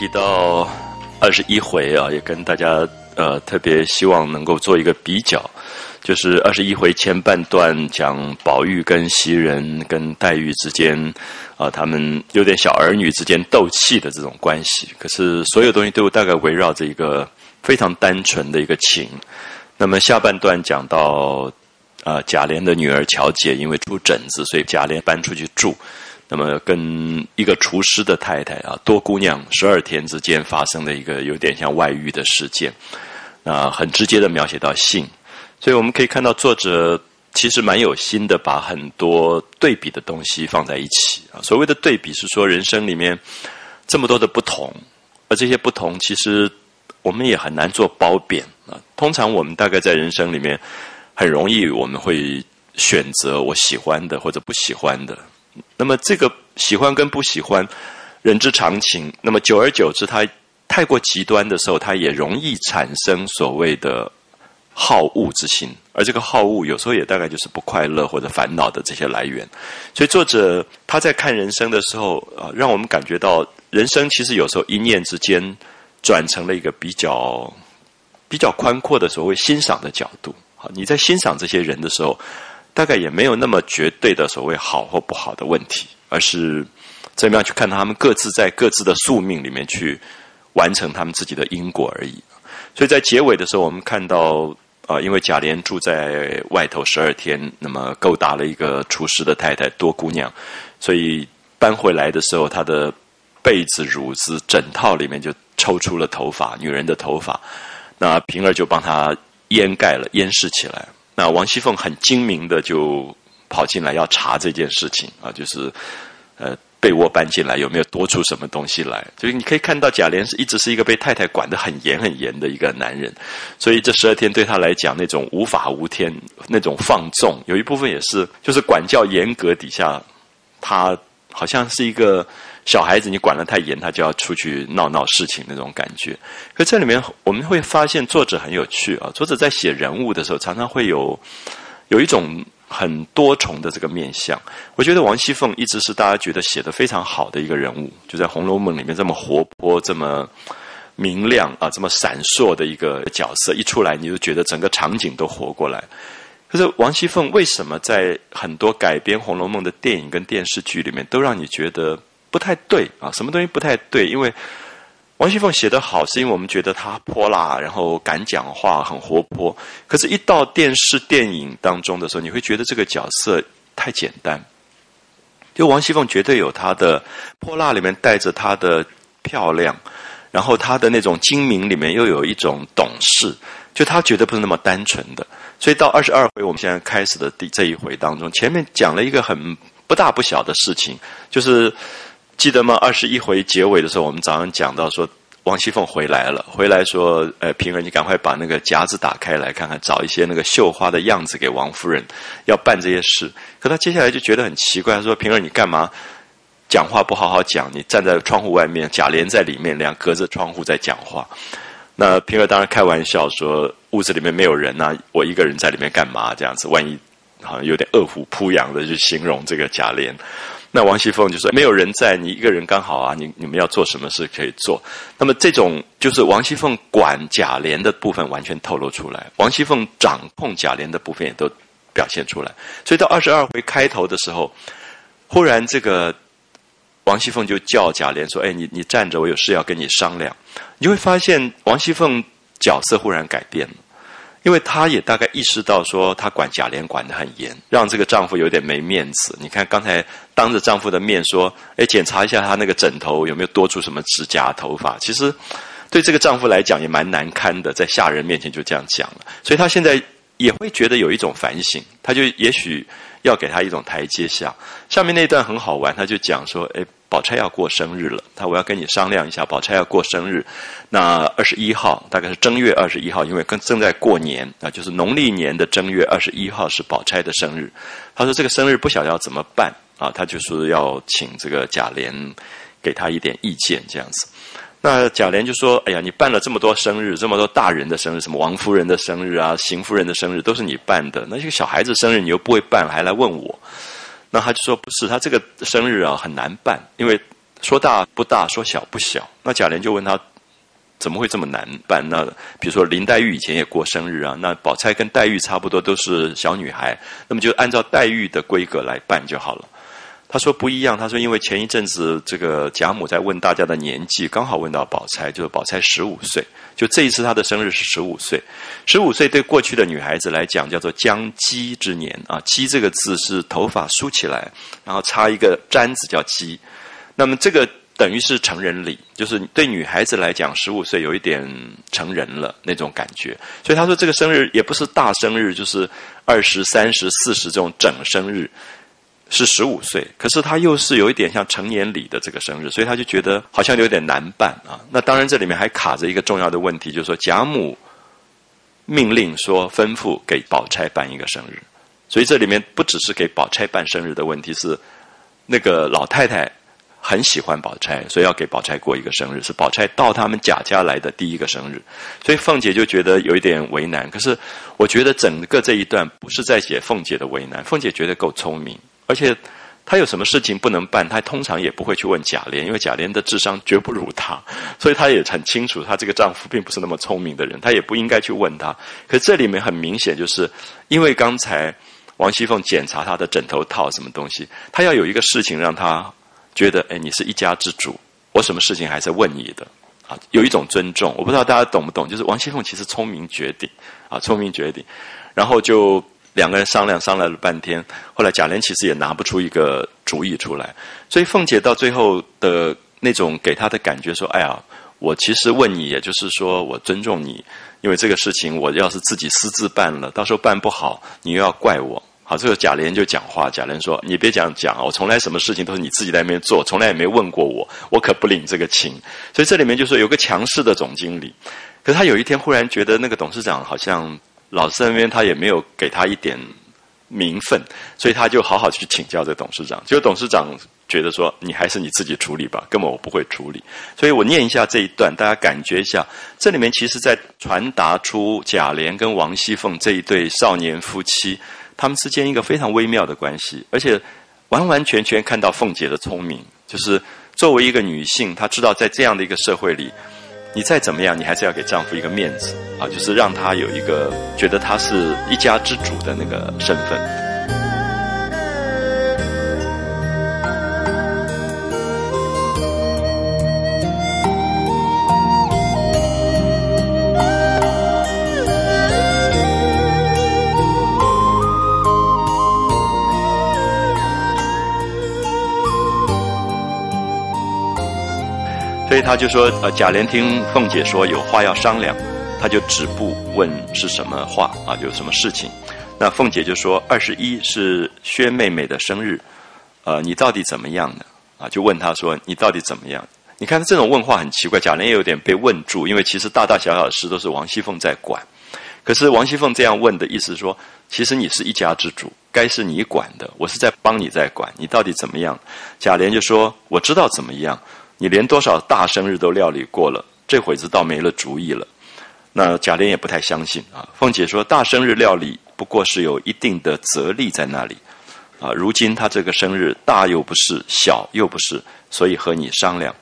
提到二十一回啊，也跟大家呃特别希望能够做一个比较，就是二十一回前半段讲宝玉跟袭人跟黛玉之间啊，他们有点小儿女之间斗气的这种关系，可是所有东西都大概围绕着一个非常单纯的一个情。那么下半段讲到啊，贾琏的女儿巧姐因为出疹子，所以贾琏搬出去住。那么，跟一个厨师的太太啊，多姑娘十二天之间发生的一个有点像外遇的事件，啊，很直接的描写到性，所以我们可以看到作者其实蛮有心的，把很多对比的东西放在一起啊。所谓的对比是说，人生里面这么多的不同，而这些不同其实我们也很难做褒贬啊。通常我们大概在人生里面很容易我们会选择我喜欢的或者不喜欢的。那么这个喜欢跟不喜欢，人之常情。那么久而久之，他太过极端的时候，他也容易产生所谓的好恶之心。而这个好恶，有时候也大概就是不快乐或者烦恼的这些来源。所以作者他在看人生的时候啊，让我们感觉到人生其实有时候一念之间转成了一个比较比较宽阔的所谓欣赏的角度。好，你在欣赏这些人的时候。大概也没有那么绝对的所谓好或不好的问题，而是怎么样去看他们各自在各自的宿命里面去完成他们自己的因果而已。所以在结尾的时候，我们看到啊，因为贾琏住在外头十二天，那么勾搭了一个厨师的太太多姑娘，所以搬回来的时候，他的被子、褥子、枕套里面就抽出了头发，女人的头发，那平儿就帮他掩盖了、掩饰起来。那王熙凤很精明的就跑进来要查这件事情啊，就是呃被窝搬进来有没有多出什么东西来？所以你可以看到贾琏是一直是一个被太太管得很严很严的一个男人，所以这十二天对他来讲那种无法无天那种放纵，有一部分也是就是管教严格底下，他好像是一个。小孩子，你管得太严，他就要出去闹闹事情那种感觉。可这里面我们会发现，作者很有趣啊。作者在写人物的时候，常常会有有一种很多重的这个面相。我觉得王熙凤一直是大家觉得写的非常好的一个人物，就在《红楼梦》里面这么活泼、这么明亮啊、这么闪烁的一个角色，一出来你就觉得整个场景都活过来。可是王熙凤为什么在很多改编《红楼梦》的电影跟电视剧里面，都让你觉得？不太对啊，什么东西不太对？因为王熙凤写得好，是因为我们觉得她泼辣，然后敢讲话，很活泼。可是，一到电视电影当中的时候，你会觉得这个角色太简单。就王熙凤绝对有她的泼辣，里面带着她的漂亮，然后她的那种精明，里面又有一种懂事。就她绝对不是那么单纯的。所以到二十二回，我们现在开始的第这一回当中，前面讲了一个很不大不小的事情，就是。记得吗？二十一回结尾的时候，我们早上讲到说，王熙凤回来了，回来说：“呃，平儿，你赶快把那个夹子打开来看看，找一些那个绣花的样子给王夫人，要办这些事。”可他接下来就觉得很奇怪，说：“平儿，你干嘛讲话不好好讲？你站在窗户外面，贾琏在里面，两隔着窗户在讲话。”那平儿当然开玩笑说：“屋子里面没有人呐，我一个人在里面干嘛？这样子，万一好像有点饿虎扑羊的去形容这个贾琏。”那王熙凤就说：“没有人在，你一个人刚好啊！你你们要做什么事可以做。那么这种就是王熙凤管贾琏的部分完全透露出来，王熙凤掌控贾琏的部分也都表现出来。所以到二十二回开头的时候，忽然这个王熙凤就叫贾琏说：‘哎，你你站着，我有事要跟你商量。’你会发现王熙凤角色忽然改变了。”因为她也大概意识到，说她管贾琏管得很严，让这个丈夫有点没面子。你看刚才当着丈夫的面说，哎，检查一下她那个枕头有没有多出什么指甲、头发。其实对这个丈夫来讲也蛮难堪的，在下人面前就这样讲了。所以她现在也会觉得有一种反省，她就也许要给她一种台阶下。下面那段很好玩，她就讲说，哎。宝钗要过生日了，他我要跟你商量一下。宝钗要过生日，那二十一号大概是正月二十一号，因为跟正在过年啊，就是农历年的正月二十一号是宝钗的生日。他说这个生日不晓得要怎么办啊，他就说要请这个贾琏给他一点意见这样子。那贾琏就说：“哎呀，你办了这么多生日，这么多大人的生日，什么王夫人的生日啊，邢夫人的生日都是你办的，那些小孩子生日你又不会办，还来问我。”那他就说不是，他这个生日啊很难办，因为说大不大，说小不小。那贾琏就问他。怎么会这么难办？那比如说林黛玉以前也过生日啊，那宝钗跟黛玉差不多都是小女孩，那么就按照黛玉的规格来办就好了。他说不一样，他说因为前一阵子这个贾母在问大家的年纪，刚好问到宝钗，就是宝钗十五岁，就这一次她的生日是十五岁。十五岁对过去的女孩子来讲叫做将笄之年啊，笄这个字是头发梳起来，然后插一个簪子叫鸡，那么这个。等于是成人礼，就是对女孩子来讲，十五岁有一点成人了那种感觉。所以他说这个生日也不是大生日，就是二十三十四十这种整生日，是十五岁。可是他又是有一点像成年礼的这个生日，所以他就觉得好像有点难办啊。那当然这里面还卡着一个重要的问题，就是说贾母命令说吩咐给宝钗办一个生日，所以这里面不只是给宝钗办生日的问题，是那个老太太。很喜欢宝钗，所以要给宝钗过一个生日，是宝钗到他们贾家来的第一个生日，所以凤姐就觉得有一点为难。可是我觉得整个这一段不是在写凤姐的为难，凤姐觉得够聪明，而且她有什么事情不能办，她通常也不会去问贾琏，因为贾琏的智商绝不如她，所以她也很清楚，她这个丈夫并不是那么聪明的人，她也不应该去问他。可这里面很明显，就是因为刚才王熙凤检查她的枕头套什么东西，她要有一个事情让她。觉得哎，你是一家之主，我什么事情还是问你的啊？有一种尊重，我不知道大家懂不懂。就是王熙凤其实聪明绝顶啊，聪明绝顶。然后就两个人商量商量了半天，后来贾琏其实也拿不出一个主意出来。所以凤姐到最后的那种给她的感觉说：“哎呀，我其实问你，也就是说我尊重你，因为这个事情我要是自己私自办了，到时候办不好，你又要怪我。”好，这个贾琏就讲话。贾琏说：“你别讲讲，我从来什么事情都是你自己在那边做，从来也没问过我，我可不领这个情。所以这里面就说有个强势的总经理，可是他有一天忽然觉得那个董事长好像老师那边他也没有给他一点名分，所以他就好好去请教这董事长。结果董事长觉得说：你还是你自己处理吧，根本我不会处理。所以我念一下这一段，大家感觉一下，这里面其实在传达出贾琏跟王熙凤这一对少年夫妻。”他们之间一个非常微妙的关系，而且完完全全看到凤姐的聪明，就是作为一个女性，她知道在这样的一个社会里，你再怎么样，你还是要给丈夫一个面子啊，就是让他有一个觉得他是一家之主的那个身份。他就说，呃，贾琏听凤姐说有话要商量，他就止步问是什么话啊，有什么事情？那凤姐就说二十一是薛妹妹的生日，呃，你到底怎么样呢？啊，就问他说你到底怎么样？你看这种问话很奇怪，贾琏也有点被问住，因为其实大大小小的事都是王熙凤在管，可是王熙凤这样问的意思说，其实你是一家之主，该是你管的，我是在帮你在管，你到底怎么样？贾琏就说我知道怎么样。你连多少大生日都料理过了，这会子倒没了主意了。那贾琏也不太相信啊。凤姐说：“大生日料理不过是有一定的责力在那里啊。如今他这个生日大又不是，小又不是，所以和你商量。”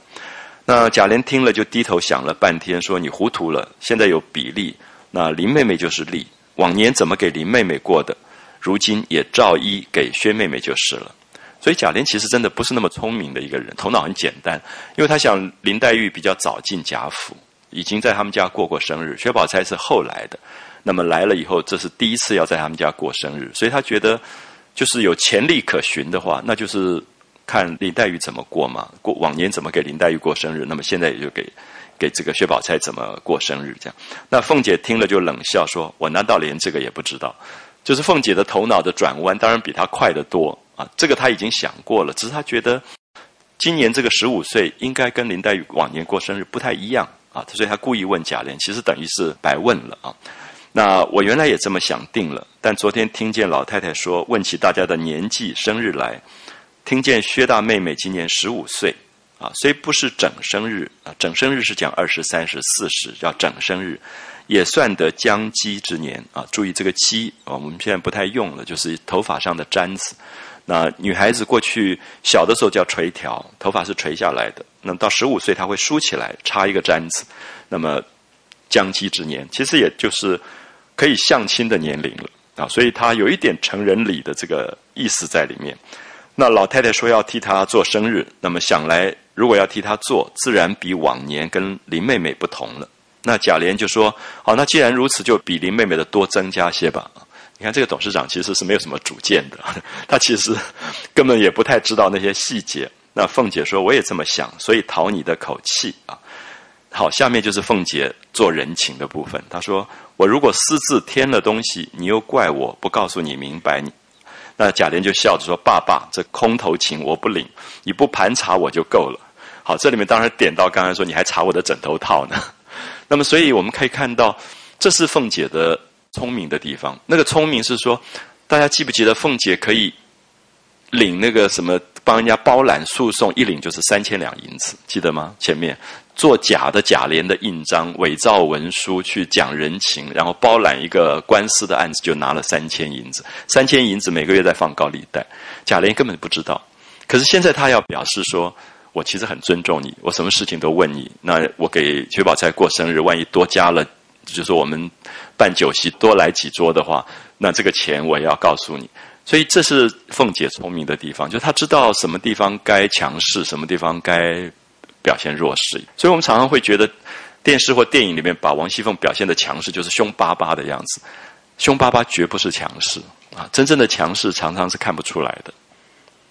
那贾琏听了就低头想了半天，说：“你糊涂了。现在有比例，那林妹妹就是例。往年怎么给林妹妹过的，如今也照一给薛妹妹就是了。”所以贾琏其实真的不是那么聪明的一个人，头脑很简单，因为他想林黛玉比较早进贾府，已经在他们家过过生日，薛宝钗是后来的，那么来了以后，这是第一次要在他们家过生日，所以他觉得就是有潜力可循的话，那就是看林黛玉怎么过嘛，过往年怎么给林黛玉过生日，那么现在也就给给这个薛宝钗怎么过生日这样。那凤姐听了就冷笑说：“我难道连这个也不知道？”就是凤姐的头脑的转弯，当然比他快得多。啊，这个他已经想过了，只是他觉得今年这个十五岁应该跟林黛玉往年过生日不太一样啊，所以他故意问贾琏，其实等于是白问了啊。那我原来也这么想定了，但昨天听见老太太说问起大家的年纪、生日来，听见薛大妹妹今年十五岁啊，虽不是整生日啊，整生日是讲二十三十四十，叫整生日，也算得将笄之年啊。注意这个笄啊，我们现在不太用了，就是头发上的簪子。那女孩子过去小的时候叫垂髫，头发是垂下来的。那到十五岁，她会梳起来，插一个簪子。那么将笄之年，其实也就是可以相亲的年龄了啊。所以她有一点成人礼的这个意思在里面。那老太太说要替她做生日，那么想来如果要替她做，自然比往年跟林妹妹不同了。那贾琏就说：“好，那既然如此，就比林妹妹的多增加些吧。”你看，这个董事长其实是没有什么主见的，他其实根本也不太知道那些细节。那凤姐说：“我也这么想，所以讨你的口气啊。”好，下面就是凤姐做人情的部分。她说：“我如果私自添了东西，你又怪我不告诉你明白，你那贾琏就笑着说：‘爸爸，这空头情我不领，你不盘查我就够了。’好，这里面当然点到刚才说你还查我的枕头套呢。那么，所以我们可以看到，这是凤姐的。”聪明的地方，那个聪明是说，大家记不记得凤姐可以领那个什么帮人家包揽诉讼，一领就是三千两银子，记得吗？前面做假的贾琏的印章，伪造文书去讲人情，然后包揽一个官司的案子，就拿了三千银子。三千银子每个月在放高利贷，贾琏根本不知道。可是现在他要表示说，我其实很尊重你，我什么事情都问你。那我给薛宝钗过生日，万一多加了。就是我们办酒席多来几桌的话，那这个钱我也要告诉你。所以这是凤姐聪明的地方，就她知道什么地方该强势，什么地方该表现弱势。所以我们常常会觉得电视或电影里面把王熙凤表现的强势，就是凶巴巴的样子。凶巴巴绝不是强势啊！真正的强势常常是看不出来的。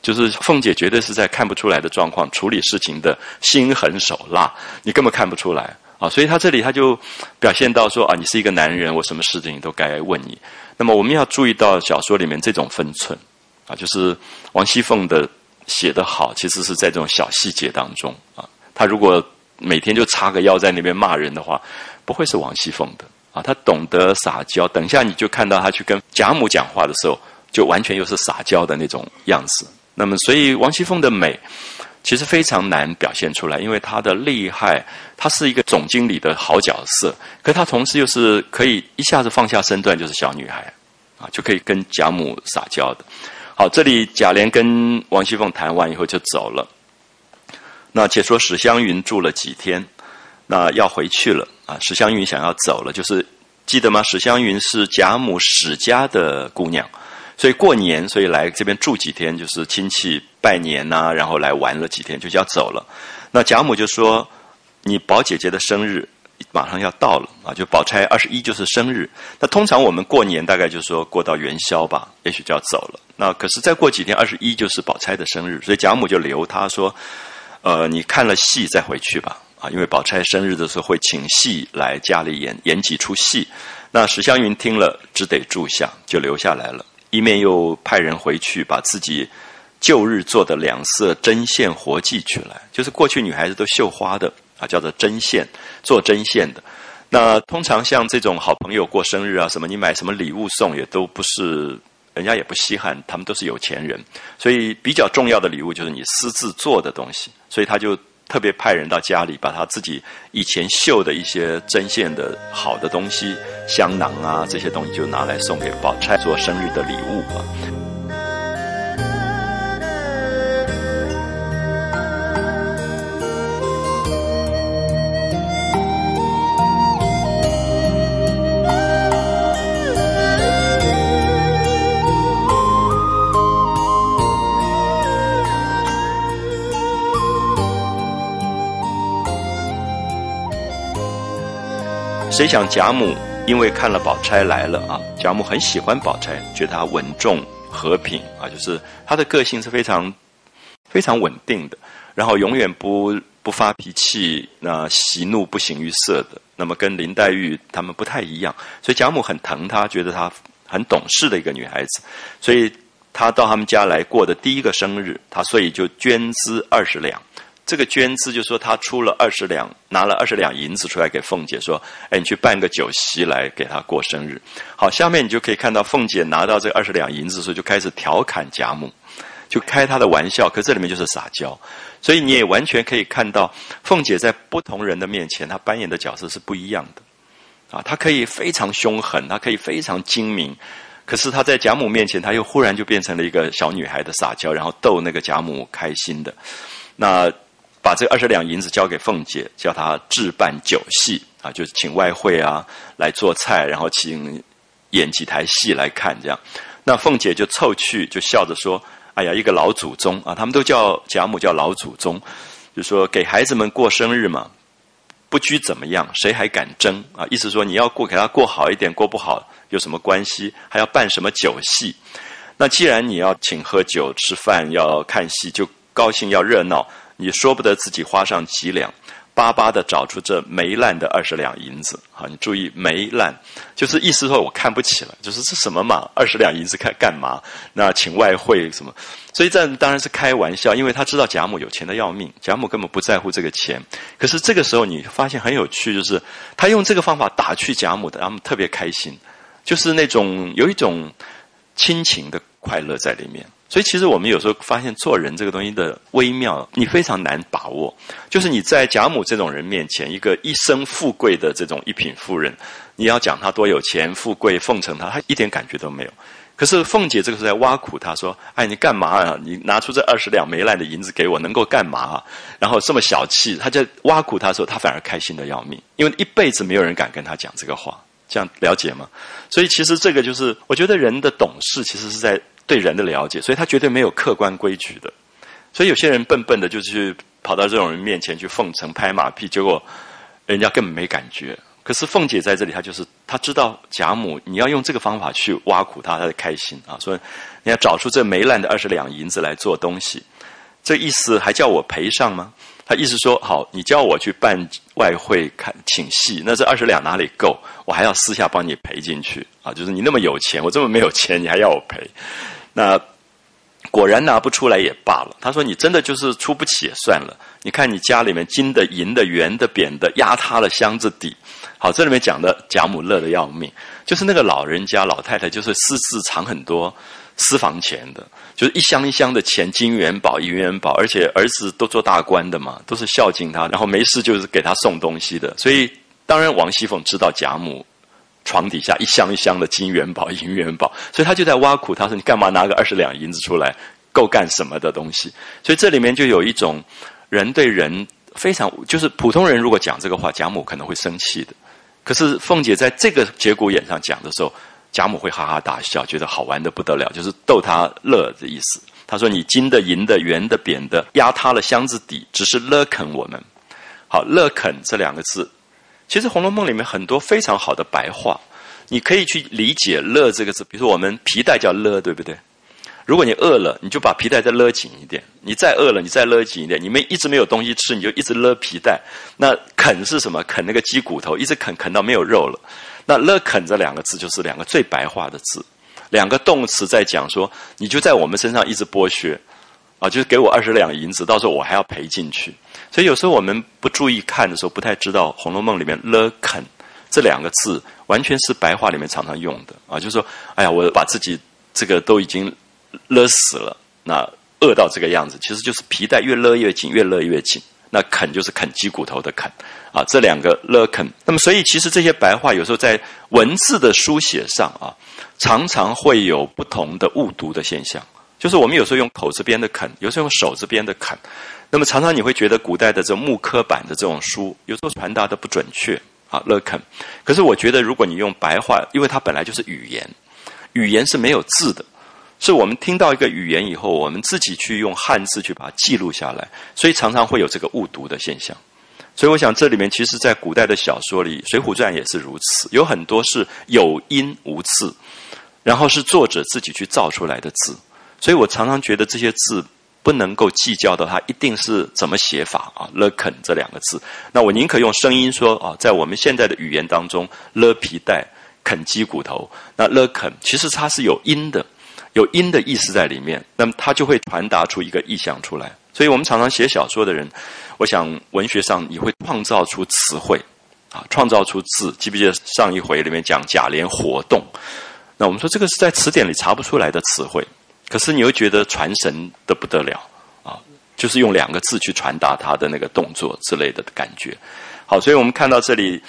就是凤姐绝对是在看不出来的状况处理事情的心狠手辣，你根本看不出来。啊，所以他这里他就表现到说啊，你是一个男人，我什么事情都该问你。那么我们要注意到小说里面这种分寸啊，就是王熙凤的写得好，其实是在这种小细节当中啊。他如果每天就插个腰在那边骂人的话，不会是王熙凤的啊。他懂得撒娇，等一下你就看到他去跟贾母讲话的时候，就完全又是撒娇的那种样子。那么，所以王熙凤的美。其实非常难表现出来，因为他的厉害，他是一个总经理的好角色，可他同时又是可以一下子放下身段，就是小女孩，啊，就可以跟贾母撒娇的。好，这里贾琏跟王熙凤谈完以后就走了。那且说史湘云住了几天，那要回去了啊。史湘云想要走了，就是记得吗？史湘云是贾母史家的姑娘。所以过年，所以来这边住几天，就是亲戚拜年呐，然后来玩了几天，就要走了。那贾母就说：“你宝姐姐的生日马上要到了啊，就宝钗二十一就是生日。那通常我们过年大概就是说过到元宵吧，也许就要走了。那可是再过几天，二十一就是宝钗的生日，所以贾母就留她说：‘呃，你看了戏再回去吧。’啊，因为宝钗生日的时候会请戏来家里演演几出戏。那史湘云听了只得住下，就留下来了。”一面又派人回去把自己旧日做的两色针线活计取来，就是过去女孩子都绣花的啊，叫做针线，做针线的。那通常像这种好朋友过生日啊，什么你买什么礼物送，也都不是人家也不稀罕，他们都是有钱人，所以比较重要的礼物就是你私自做的东西，所以他就。特别派人到家里，把他自己以前绣的一些针线的好的东西，香囊啊这些东西，就拿来送给宝钗做生日的礼物啊。谁想贾母因为看了宝钗来了啊，贾母很喜欢宝钗，觉得她稳重和平啊，就是她的个性是非常非常稳定的，然后永远不不发脾气，那喜怒不形于色的。那么跟林黛玉他们不太一样，所以贾母很疼她，觉得她很懂事的一个女孩子，所以她到他们家来过的第一个生日，她所以就捐资二十两。这个捐资就说他出了二十两，拿了二十两银子出来给凤姐说：“哎，你去办个酒席来给她过生日。”好，下面你就可以看到凤姐拿到这二十两银子的时候，就开始调侃贾母，就开她的玩笑，可这里面就是撒娇，所以你也完全可以看到凤姐在不同人的面前，她扮演的角色是不一样的。啊，她可以非常凶狠，她可以非常精明，可是她在贾母面前，她又忽然就变成了一个小女孩的撒娇，然后逗那个贾母开心的。那把这二十两银子交给凤姐，叫她置办酒戏啊，就是请外汇啊来做菜，然后请演几台戏来看这样。那凤姐就凑去，就笑着说：“哎呀，一个老祖宗啊，他们都叫贾母叫老祖宗，就说给孩子们过生日嘛。”不拘怎么样，谁还敢争啊？意思说你要过给他过好一点，过不好有什么关系？还要办什么酒戏？那既然你要请喝酒吃饭，要看戏，就高兴要热闹，你说不得自己花上几两。巴巴的找出这没烂的二十两银子，好，你注意没烂，就是意思说我看不起了，就是这什么嘛，二十两银子看干嘛？那请外汇什么？所以这当然是开玩笑，因为他知道贾母有钱的要命，贾母根本不在乎这个钱。可是这个时候你发现很有趣，就是他用这个方法打趣贾母的，他们特别开心，就是那种有一种亲情的快乐在里面。所以，其实我们有时候发现做人这个东西的微妙，你非常难把握。就是你在贾母这种人面前，一个一生富贵的这种一品夫人，你要讲她多有钱、富贵、奉承她，她一点感觉都没有。可是凤姐这个时候在挖苦她说：“哎，你干嘛啊？你拿出这二十两没烂的银子给我，能够干嘛？然后这么小气。”她在挖苦她的时候，她反而开心的要命，因为一辈子没有人敢跟她讲这个话。这样了解吗？所以，其实这个就是，我觉得人的懂事其实是在。对人的了解，所以他绝对没有客观规矩的。所以有些人笨笨的，就是去跑到这种人面前去奉承、拍马屁，结果人家根本没感觉。可是凤姐在这里，她就是她知道贾母，你要用这个方法去挖苦她，她的开心啊。所以你要找出这没烂的二十两银子来做东西，这意思还叫我赔上吗？他意思说，好，你叫我去办外汇看请戏，那这二十两哪里够？我还要私下帮你赔进去啊！就是你那么有钱，我这么没有钱，你还要我赔？那果然拿不出来也罢了。他说：“你真的就是出不起也算了。你看你家里面金的、银的、圆的、扁的，压塌了箱子底。好，这里面讲的贾母乐得要命，就是那个老人家老太太，就是私自藏很多私房钱的，就是一箱一箱的钱，金元宝、银元宝，而且儿子都做大官的嘛，都是孝敬他，然后没事就是给他送东西的。所以当然王熙凤知道贾母。”床底下一箱一箱的金元宝、银元宝，所以他就在挖苦他说：“你干嘛拿个二十两银子出来，够干什么的东西？”所以这里面就有一种人对人非常，就是普通人如果讲这个话，贾母可能会生气的。可是凤姐在这个节骨眼上讲的时候，贾母会哈哈大笑，觉得好玩的不得了，就是逗他乐的意思。他说：“你金的、银的、圆的、扁的，压塌了箱子底，只是勒肯我们。”好，勒肯这两个字。其实《红楼梦》里面很多非常好的白话，你可以去理解“勒”这个字。比如说，我们皮带叫勒，对不对？如果你饿了，你就把皮带再勒紧一点；你再饿了，你再勒紧一点。你们一直没有东西吃，你就一直勒皮带。那啃是什么？啃那个鸡骨头，一直啃啃到没有肉了。那勒啃这两个字就是两个最白话的字，两个动词在讲说，你就在我们身上一直剥削。啊，就是给我二十两银子，到时候我还要赔进去。所以有时候我们不注意看的时候，不太知道《红楼梦》里面“勒肯”这两个字，完全是白话里面常常用的。啊，就是说，哎呀，我把自己这个都已经勒死了，那饿到这个样子，其实就是皮带越勒越紧，越勒越紧。那啃就是啃鸡骨头的啃。啊，这两个勒肯。那么，所以其实这些白话有时候在文字的书写上啊，常常会有不同的误读的现象。就是我们有时候用口这边的啃，有时候用手这边的啃，那么常常你会觉得古代的这种木刻版的这种书，有时候传达的不准确啊，勒啃。可是我觉得，如果你用白话，因为它本来就是语言，语言是没有字的，是我们听到一个语言以后，我们自己去用汉字去把它记录下来，所以常常会有这个误读的现象。所以我想，这里面其实在古代的小说里，《水浒传》也是如此，有很多是有音无字，然后是作者自己去造出来的字。所以我常常觉得这些字不能够计较的，它一定是怎么写法啊？勒肯这两个字，那我宁可用声音说啊，在我们现在的语言当中，勒皮带、啃鸡骨头，那勒肯其实它是有音的，有音的意思在里面，那么它就会传达出一个意象出来。所以我们常常写小说的人，我想文学上你会创造出词汇啊，创造出字。记不记得上一回里面讲贾琏活动？那我们说这个是在词典里查不出来的词汇。可是你又觉得传神的不得了啊，就是用两个字去传达他的那个动作之类的感觉。好，所以我们看到这里，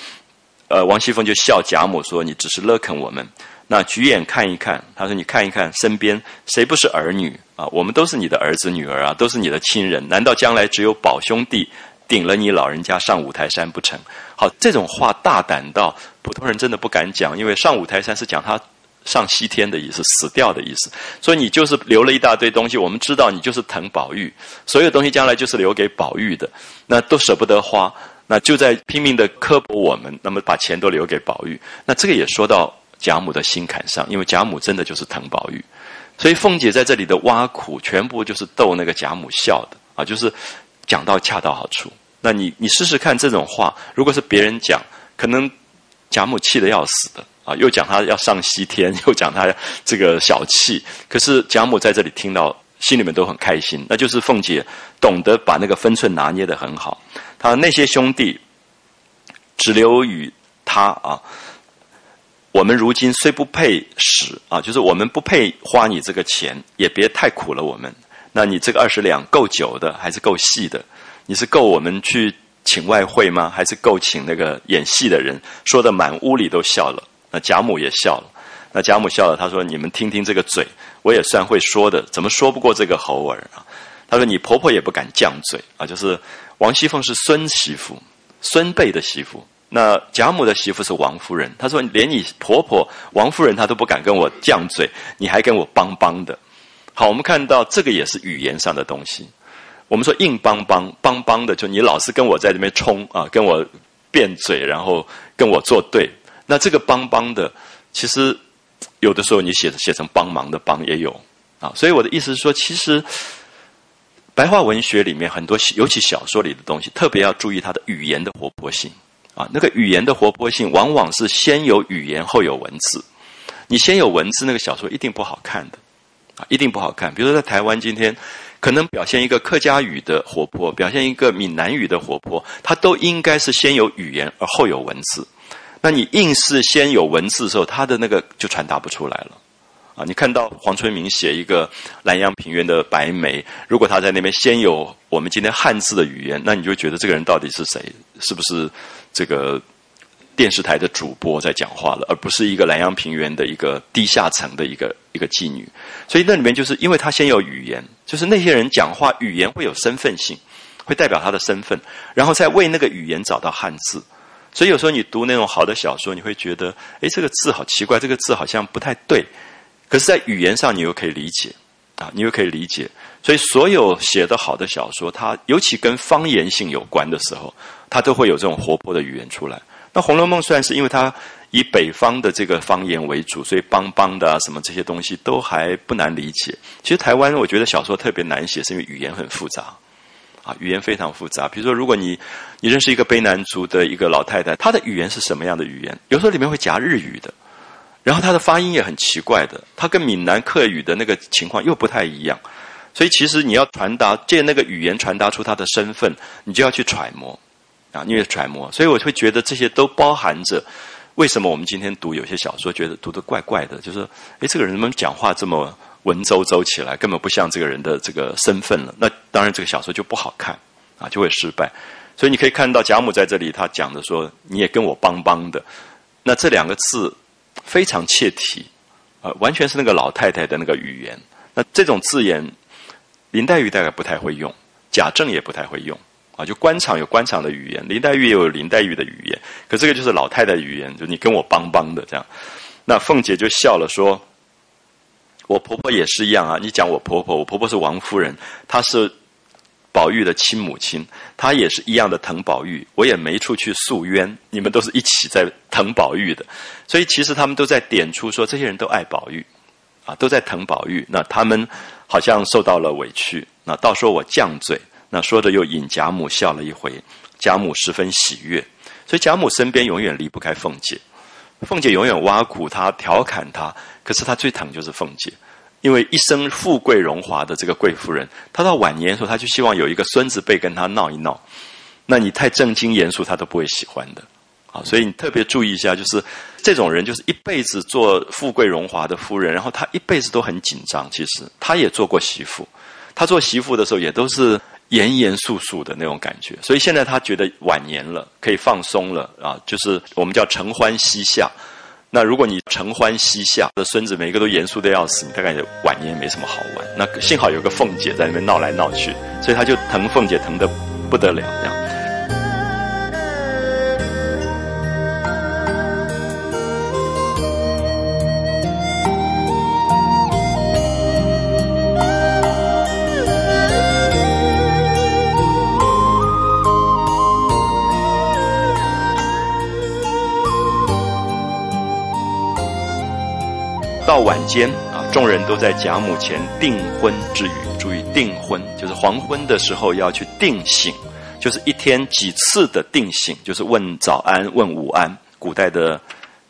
呃，王熙凤就笑贾母说：“你只是勒肯我们。”那举眼看一看，他说：“你看一看身边谁不是儿女啊？我们都是你的儿子女儿啊，都是你的亲人。难道将来只有宝兄弟顶了你老人家上五台山不成？”好，这种话大胆到普通人真的不敢讲，因为上五台山是讲他上西天的意思，死掉的意思。所以你就是留了一大堆东西，我们知道你就是疼宝玉，所有东西将来就是留给宝玉的，那都舍不得花，那就在拼命的刻薄我们，那么把钱都留给宝玉。那这个也说到。贾母的心坎上，因为贾母真的就是疼宝玉，所以凤姐在这里的挖苦，全部就是逗那个贾母笑的啊，就是讲到恰到好处。那你你试试看这种话，如果是别人讲，可能贾母气得要死的啊，又讲他要上西天，又讲他这个小气。可是贾母在这里听到，心里面都很开心，那就是凤姐懂得把那个分寸拿捏的很好。他那些兄弟只留与他啊。我们如今虽不配使啊，就是我们不配花你这个钱，也别太苦了我们。那你这个二十两够久的，还是够细的？你是够我们去请外汇吗？还是够请那个演戏的人？说的满屋里都笑了。那贾母也笑了。那贾母笑了，她说：“你们听听这个嘴，我也算会说的，怎么说不过这个猴儿啊？”她说：“你婆婆也不敢犟嘴啊，就是王熙凤是孙媳妇，孙辈的媳妇。”那贾母的媳妇是王夫人，她说：“连你婆婆王夫人她都不敢跟我犟嘴，你还跟我帮帮的。”好，我们看到这个也是语言上的东西。我们说硬邦邦邦邦的，就你老是跟我在这边冲啊，跟我辩嘴，然后跟我作对。那这个帮帮的，其实有的时候你写写成帮忙的帮也有啊。所以我的意思是说，其实白话文学里面很多，尤其小说里的东西，特别要注意它的语言的活泼性。啊，那个语言的活泼性，往往是先有语言后有文字。你先有文字，那个小说一定不好看的，啊，一定不好看。比如说在台湾今天，可能表现一个客家语的活泼，表现一个闽南语的活泼，它都应该是先有语言而后有文字。那你硬是先有文字的时候，他的那个就传达不出来了。啊，你看到黄春明写一个南阳平原的白梅，如果他在那边先有我们今天汉字的语言，那你就觉得这个人到底是谁？是不是这个电视台的主播在讲话了，而不是一个南阳平原的一个低下层的一个一个妓女？所以那里面就是因为他先有语言，就是那些人讲话语言会有身份性，会代表他的身份，然后再为那个语言找到汉字。所以有时候你读那种好的小说，你会觉得，哎，这个字好奇怪，这个字好像不太对。可是，在语言上，你又可以理解，啊，你又可以理解。所以，所有写的好的小说，它尤其跟方言性有关的时候，它都会有这种活泼的语言出来。那《红楼梦》虽然是因为它以北方的这个方言为主，所以邦邦的啊，什么这些东西都还不难理解。其实，台湾我觉得小说特别难写，是因为语言很复杂，啊，语言非常复杂。比如说，如果你你认识一个卑南族的一个老太太，她的语言是什么样的语言？有时候里面会夹日语的。然后她的发音也很奇怪的，她跟闽南客语的那个情况又不太一样，所以其实你要传达借那个语言传达出她的身份，你就要去揣摩啊，你也揣摩。所以我会觉得这些都包含着为什么我们今天读有些小说觉得读的怪怪的，就是诶，这个人怎么讲话这么文绉绉起来，根本不像这个人的这个身份了。那当然这个小说就不好看啊，就会失败。所以你可以看到贾母在这里他讲的说，你也跟我帮帮的，那这两个字。非常切题，啊，完全是那个老太太的那个语言。那这种字眼，林黛玉大概不太会用，贾政也不太会用，啊，就官场有官场的语言，林黛玉也有林黛玉的语言。可这个就是老太太语言，就你跟我帮帮的这样。那凤姐就笑了，说：“我婆婆也是一样啊，你讲我婆婆，我婆婆是王夫人，她是。”宝玉的亲母亲，她也是一样的疼宝玉，我也没处去诉冤，你们都是一起在疼宝玉的，所以其实他们都在点出说，这些人都爱宝玉，啊，都在疼宝玉，那他们好像受到了委屈，那到时候我犟嘴，那说着又引贾母笑了一回，贾母十分喜悦，所以贾母身边永远离不开凤姐，凤姐永远挖苦他、调侃他，可是他最疼就是凤姐。因为一生富贵荣华的这个贵夫人，她到晚年的时候，她就希望有一个孙子辈跟她闹一闹。那你太正经严肃，她都不会喜欢的啊，所以你特别注意一下，就是这种人就是一辈子做富贵荣华的夫人，然后她一辈子都很紧张。其实她也做过媳妇，她做媳妇的时候也都是严严肃肃的那种感觉。所以现在她觉得晚年了，可以放松了啊，就是我们叫承欢膝下。那如果你承欢膝下的孙子每一个都严肃的要死，你大概晚年也没什么好玩。那幸好有个凤姐在那边闹来闹去，所以他就疼凤姐疼得不得了，这样。到晚间啊，众人都在贾母前订婚之语。注意订婚，就是黄昏的时候要去定醒，就是一天几次的定醒，就是问早安、问午安。古代的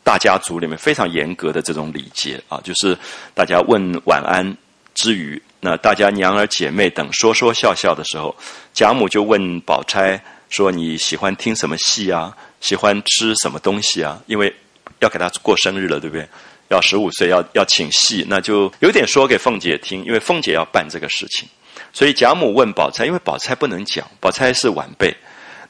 大家族里面非常严格的这种礼节啊，就是大家问晚安之余，那大家娘儿姐妹等说说笑笑的时候，贾母就问宝钗说：“你喜欢听什么戏啊？喜欢吃什么东西啊？因为要给他过生日了，对不对？”要十五岁，要要请戏，那就有点说给凤姐听，因为凤姐要办这个事情，所以贾母问宝钗，因为宝钗不能讲，宝钗是晚辈，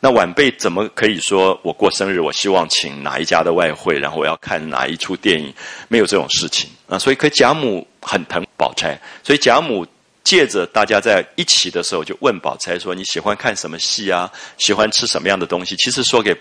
那晚辈怎么可以说我过生日，我希望请哪一家的外汇，然后我要看哪一出电影，没有这种事情啊，所以可贾母很疼宝钗，所以贾母借着大家在一起的时候，就问宝钗说你喜欢看什么戏啊？喜欢吃什么样的东西？其实说给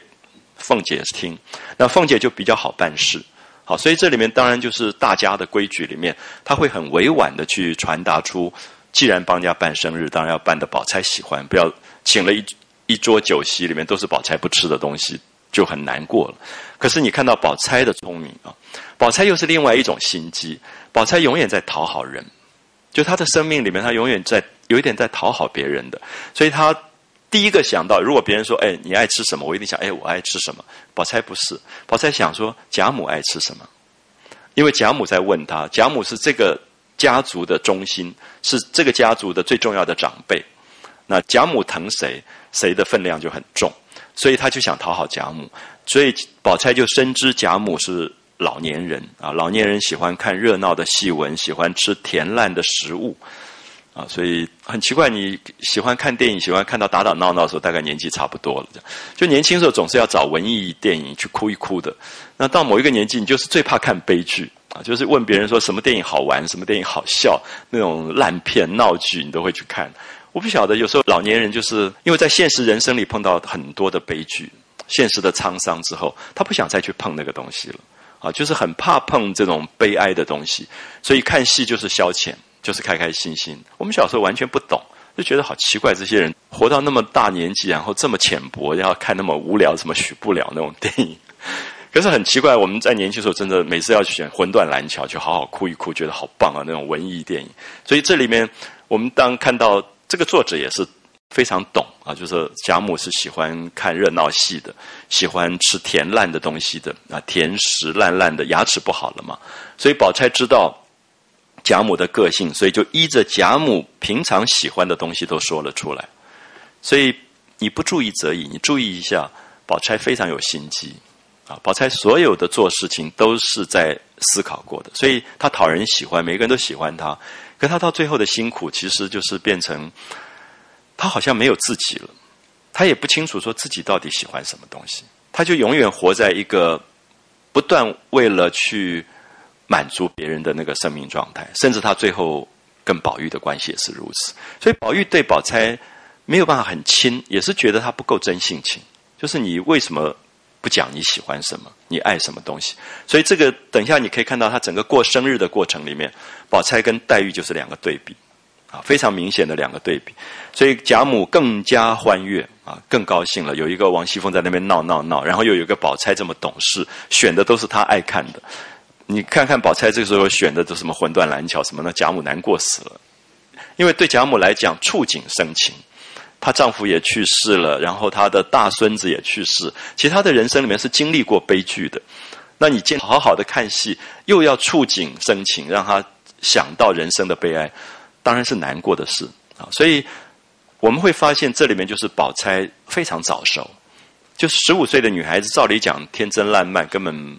凤姐听，那凤姐就比较好办事。好，所以这里面当然就是大家的规矩里面，他会很委婉的去传达出，既然帮人家办生日，当然要办的宝钗喜欢，不要请了一一桌酒席里面都是宝钗不吃的东西，就很难过了。可是你看到宝钗的聪明啊，宝钗又是另外一种心机，宝钗永远在讨好人，就她的生命里面，她永远在有一点在讨好别人的，所以她。第一个想到，如果别人说：“哎，你爱吃什么？”我一定想：“哎，我爱吃什么？”宝钗不是，宝钗想说：“贾母爱吃什么？”因为贾母在问他，贾母是这个家族的中心，是这个家族的最重要的长辈。那贾母疼谁，谁的分量就很重，所以他就想讨好贾母。所以宝钗就深知贾母是老年人啊，老年人喜欢看热闹的戏文，喜欢吃甜烂的食物。啊，所以很奇怪，你喜欢看电影，喜欢看到打打闹闹的时候，大概年纪差不多了。就年轻时候总是要找文艺电影去哭一哭的。那到某一个年纪，你就是最怕看悲剧啊，就是问别人说什么电影好玩，什么电影好笑，那种烂片闹剧你都会去看。我不晓得，有时候老年人就是因为在现实人生里碰到很多的悲剧、现实的沧桑之后，他不想再去碰那个东西了啊，就是很怕碰这种悲哀的东西，所以看戏就是消遣。就是开开心心。我们小时候完全不懂，就觉得好奇怪，这些人活到那么大年纪，然后这么浅薄，然后看那么无聊、什么许不了那种电影。可是很奇怪，我们在年轻时候真的每次要去选《魂断蓝桥》，就好好哭一哭，觉得好棒啊！那种文艺电影。所以这里面，我们当看到这个作者也是非常懂啊，就是贾母是喜欢看热闹戏的，喜欢吃甜烂的东西的啊，甜食烂烂的，牙齿不好了嘛。所以宝钗知道。贾母的个性，所以就依着贾母平常喜欢的东西都说了出来。所以你不注意则已，你注意一下，宝钗非常有心机啊！宝钗所有的做事情都是在思考过的，所以她讨人喜欢，每个人都喜欢她。可她到最后的辛苦，其实就是变成她好像没有自己了，她也不清楚说自己到底喜欢什么东西，她就永远活在一个不断为了去。满足别人的那个生命状态，甚至他最后跟宝玉的关系也是如此。所以宝玉对宝钗没有办法很亲，也是觉得他不够真性情。就是你为什么不讲你喜欢什么，你爱什么东西？所以这个等一下你可以看到，他整个过生日的过程里面，宝钗跟黛玉就是两个对比啊，非常明显的两个对比。所以贾母更加欢悦啊，更高兴了。有一个王熙凤在那边闹闹闹，然后又有一个宝钗这么懂事，选的都是她爱看的。你看看宝钗这个时候选的都什么魂断蓝桥什么的，贾母难过死了。因为对贾母来讲，触景生情，她丈夫也去世了，然后她的大孙子也去世，其他的人生里面是经历过悲剧的。那你见好好的看戏，又要触景生情，让她想到人生的悲哀，当然是难过的事啊。所以我们会发现，这里面就是宝钗非常早熟。就是十五岁的女孩子，照理讲天真烂漫，根本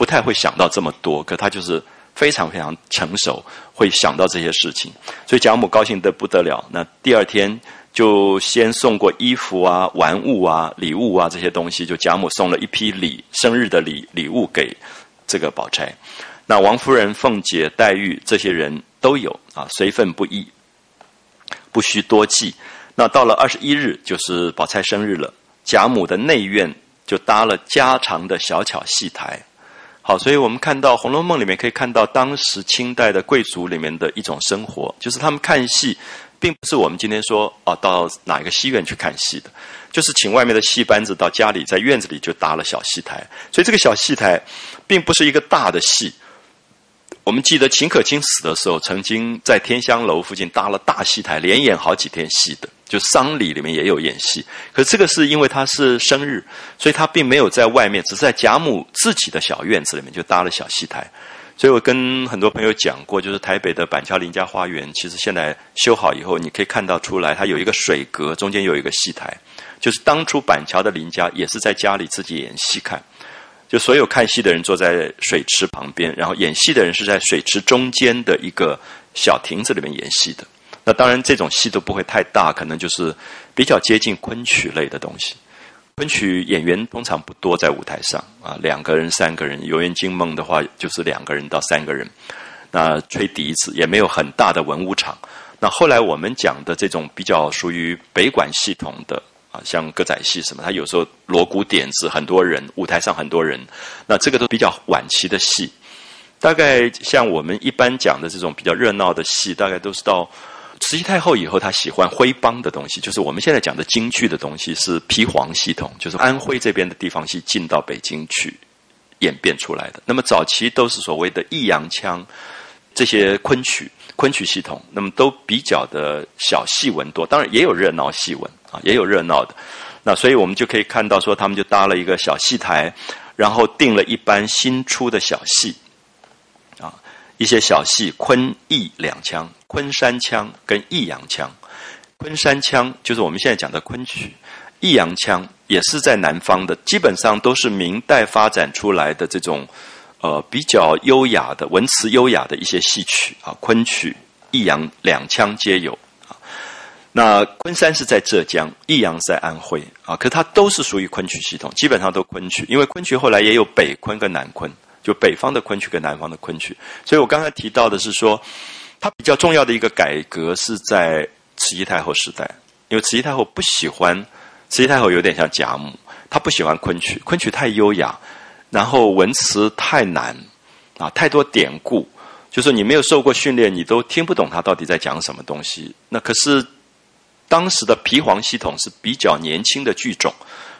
不太会想到这么多。可她就是非常非常成熟，会想到这些事情。所以贾母高兴得不得了。那第二天就先送过衣服啊、玩物啊、礼物啊这些东西，就贾母送了一批礼，生日的礼礼物给这个宝钗。那王夫人、凤姐、黛玉这些人都有啊，随份不一，不需多记。那到了二十一日，就是宝钗生日了。贾母的内院就搭了家常的小巧戏台，好，所以我们看到《红楼梦》里面可以看到当时清代的贵族里面的一种生活，就是他们看戏，并不是我们今天说啊到哪一个戏院去看戏的，就是请外面的戏班子到家里，在院子里就搭了小戏台，所以这个小戏台并不是一个大的戏。我们记得秦可卿死的时候，曾经在天香楼附近搭了大戏台，连演好几天戏的。就丧礼里面也有演戏，可这个是因为他是生日，所以他并没有在外面，只是在贾母自己的小院子里面就搭了小戏台。所以我跟很多朋友讲过，就是台北的板桥林家花园，其实现在修好以后，你可以看到出来，它有一个水阁，中间有一个戏台，就是当初板桥的林家也是在家里自己演戏看，就所有看戏的人坐在水池旁边，然后演戏的人是在水池中间的一个小亭子里面演戏的。那当然，这种戏都不会太大，可能就是比较接近昆曲类的东西。昆曲演员通常不多在舞台上啊，两个人、三个人。游园惊梦的话，就是两个人到三个人。那吹笛子也没有很大的文武场。那后来我们讲的这种比较属于北管系统的啊，像歌仔戏什么，它有时候锣鼓点子很多人，舞台上很多人。那这个都比较晚期的戏。大概像我们一般讲的这种比较热闹的戏，大概都是到。慈禧太后以后，她喜欢徽帮的东西，就是我们现在讲的京剧的东西，是皮黄系统，就是安徽这边的地方戏进到北京去演变出来的。那么早期都是所谓的弋阳腔，这些昆曲、昆曲系统，那么都比较的小戏文多，当然也有热闹戏文啊，也有热闹的。那所以我们就可以看到说，他们就搭了一个小戏台，然后定了一班新出的小戏。一些小戏，昆弋两腔，昆山腔跟弋阳腔。昆山腔就是我们现在讲的昆曲，弋阳腔也是在南方的，基本上都是明代发展出来的这种呃比较优雅的文词优雅的一些戏曲啊。昆曲、弋阳两腔皆有啊。那昆山是在浙江，弋阳在安徽啊，可它都是属于昆曲系统，基本上都昆曲，因为昆曲后来也有北昆跟南昆。就北方的昆曲跟南方的昆曲，所以我刚才提到的是说，它比较重要的一个改革是在慈禧太后时代，因为慈禧太后不喜欢，慈禧太后有点像贾母，她不喜欢昆曲，昆曲太优雅，然后文词太难，啊，太多典故，就是你没有受过训练，你都听不懂他到底在讲什么东西。那可是当时的皮黄系统是比较年轻的剧种，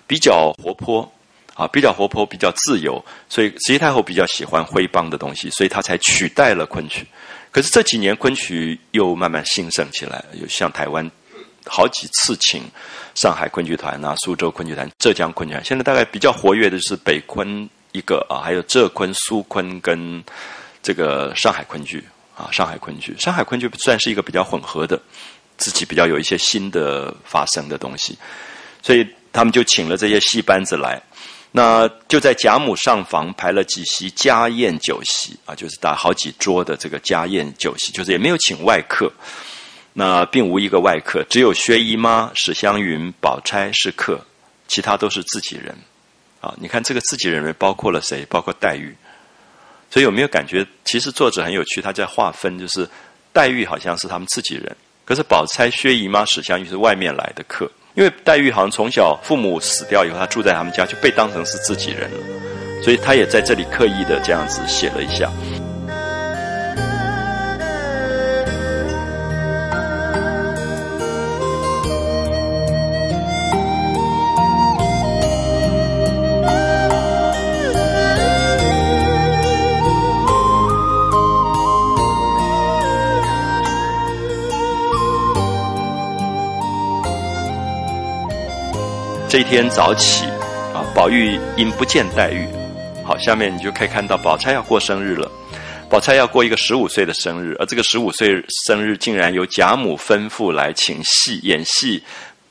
比较活泼。啊，比较活泼，比较自由，所以慈禧太后比较喜欢徽帮的东西，所以她才取代了昆曲。可是这几年昆曲又慢慢兴盛起来，有像台湾好几次请上海昆剧团啊、苏州昆剧团、浙江昆剧团，现在大概比较活跃的是北昆一个啊，还有浙昆、苏昆跟这个上海昆剧啊，上海昆剧，上海昆剧算是一个比较混合的，自己比较有一些新的发生的东西，所以他们就请了这些戏班子来。那就在贾母上房排了几席家宴酒席啊，就是打好几桌的这个家宴酒席，就是也没有请外客，那并无一个外客，只有薛姨妈、史湘云、宝钗是客，其他都是自己人。啊，你看这个自己人包括了谁？包括黛玉。所以有没有感觉，其实作者很有趣，他在划分，就是黛玉好像是他们自己人，可是宝钗、薛姨妈、史湘云是外面来的客。因为黛玉好像从小父母死掉以后，她住在他们家，就被当成是自己人了，所以她也在这里刻意的这样子写了一下。这一天早起，啊，宝玉因不见黛玉，好，下面你就可以看到宝钗要过生日了。宝钗要过一个十五岁的生日，而这个十五岁生日竟然由贾母吩咐来请戏演戏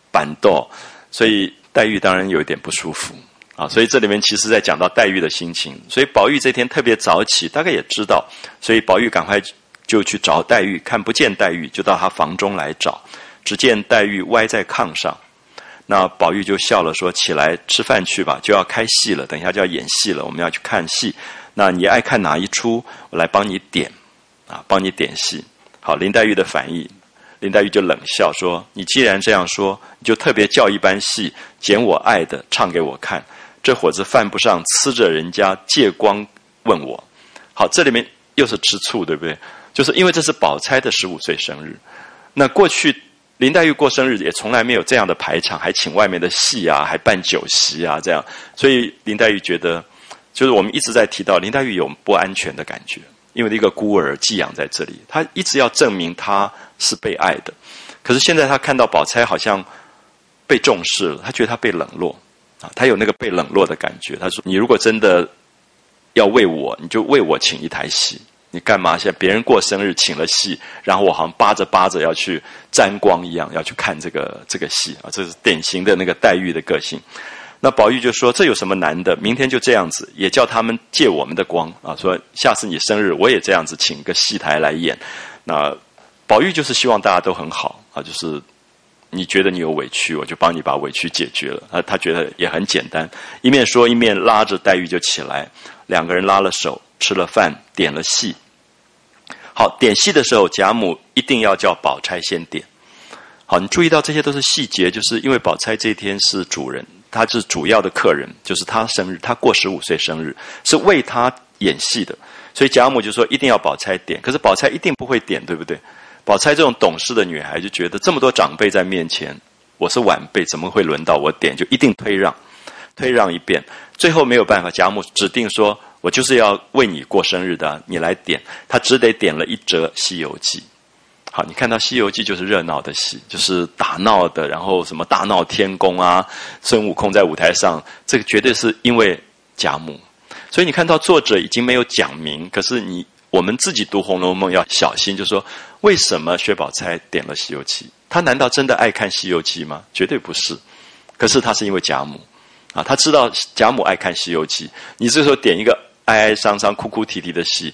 板豆，所以黛玉当然有一点不舒服啊，所以这里面其实在讲到黛玉的心情。所以宝玉这天特别早起，大概也知道，所以宝玉赶快就去找黛玉，看不见黛玉，就到她房中来找，只见黛玉歪在炕上。那宝玉就笑了，说：“起来吃饭去吧，就要开戏了，等一下就要演戏了，我们要去看戏。那你爱看哪一出？我来帮你点，啊，帮你点戏。”好，林黛玉的反应。林黛玉就冷笑说：“你既然这样说，你就特别叫一班戏，捡我爱的唱给我看。这伙子犯不上呲着人家借光问我。好，这里面又是吃醋，对不对？就是因为这是宝钗的十五岁生日。那过去林黛玉过生日也从来没有这样的排场，还请外面的戏啊，还办酒席啊，这样。所以林黛玉觉得，就是我们一直在提到林黛玉有不安全的感觉。”因为一个孤儿寄养在这里，她一直要证明她是被爱的。可是现在她看到宝钗好像被重视了，她觉得她被冷落啊，她有那个被冷落的感觉。她说：“你如果真的要为我，你就为我请一台戏。你干嘛？现在别人过生日请了戏，然后我好像扒着扒着要去沾光一样，要去看这个这个戏啊！这是典型的那个黛玉的个性。”那宝玉就说：“这有什么难的？明天就这样子，也叫他们借我们的光啊！说下次你生日，我也这样子请个戏台来演。那宝玉就是希望大家都很好啊，就是你觉得你有委屈，我就帮你把委屈解决了啊。他觉得也很简单，一面说一面拉着黛玉就起来，两个人拉了手，吃了饭，点了戏。好，点戏的时候，贾母一定要叫宝钗先点。好，你注意到这些都是细节，就是因为宝钗这天是主人。”她是主要的客人，就是她生日，她过十五岁生日，是为她演戏的，所以贾母就说一定要宝钗点，可是宝钗一定不会点，对不对？宝钗这种懂事的女孩就觉得这么多长辈在面前，我是晚辈，怎么会轮到我点？就一定推让，推让一遍，最后没有办法，贾母指定说，我就是要为你过生日的，你来点，他只得点了一折《西游记》。好，你看到《西游记》就是热闹的戏，就是打闹的，然后什么大闹天宫啊，孙悟空在舞台上，这个绝对是因为贾母。所以你看到作者已经没有讲明，可是你我们自己读《红楼梦》要小心，就说为什么薛宝钗点了《西游记》？他难道真的爱看《西游记》吗？绝对不是。可是他是因为贾母啊，他知道贾母爱看《西游记》，你这时候点一个哀哀伤伤、哭哭啼啼的戏。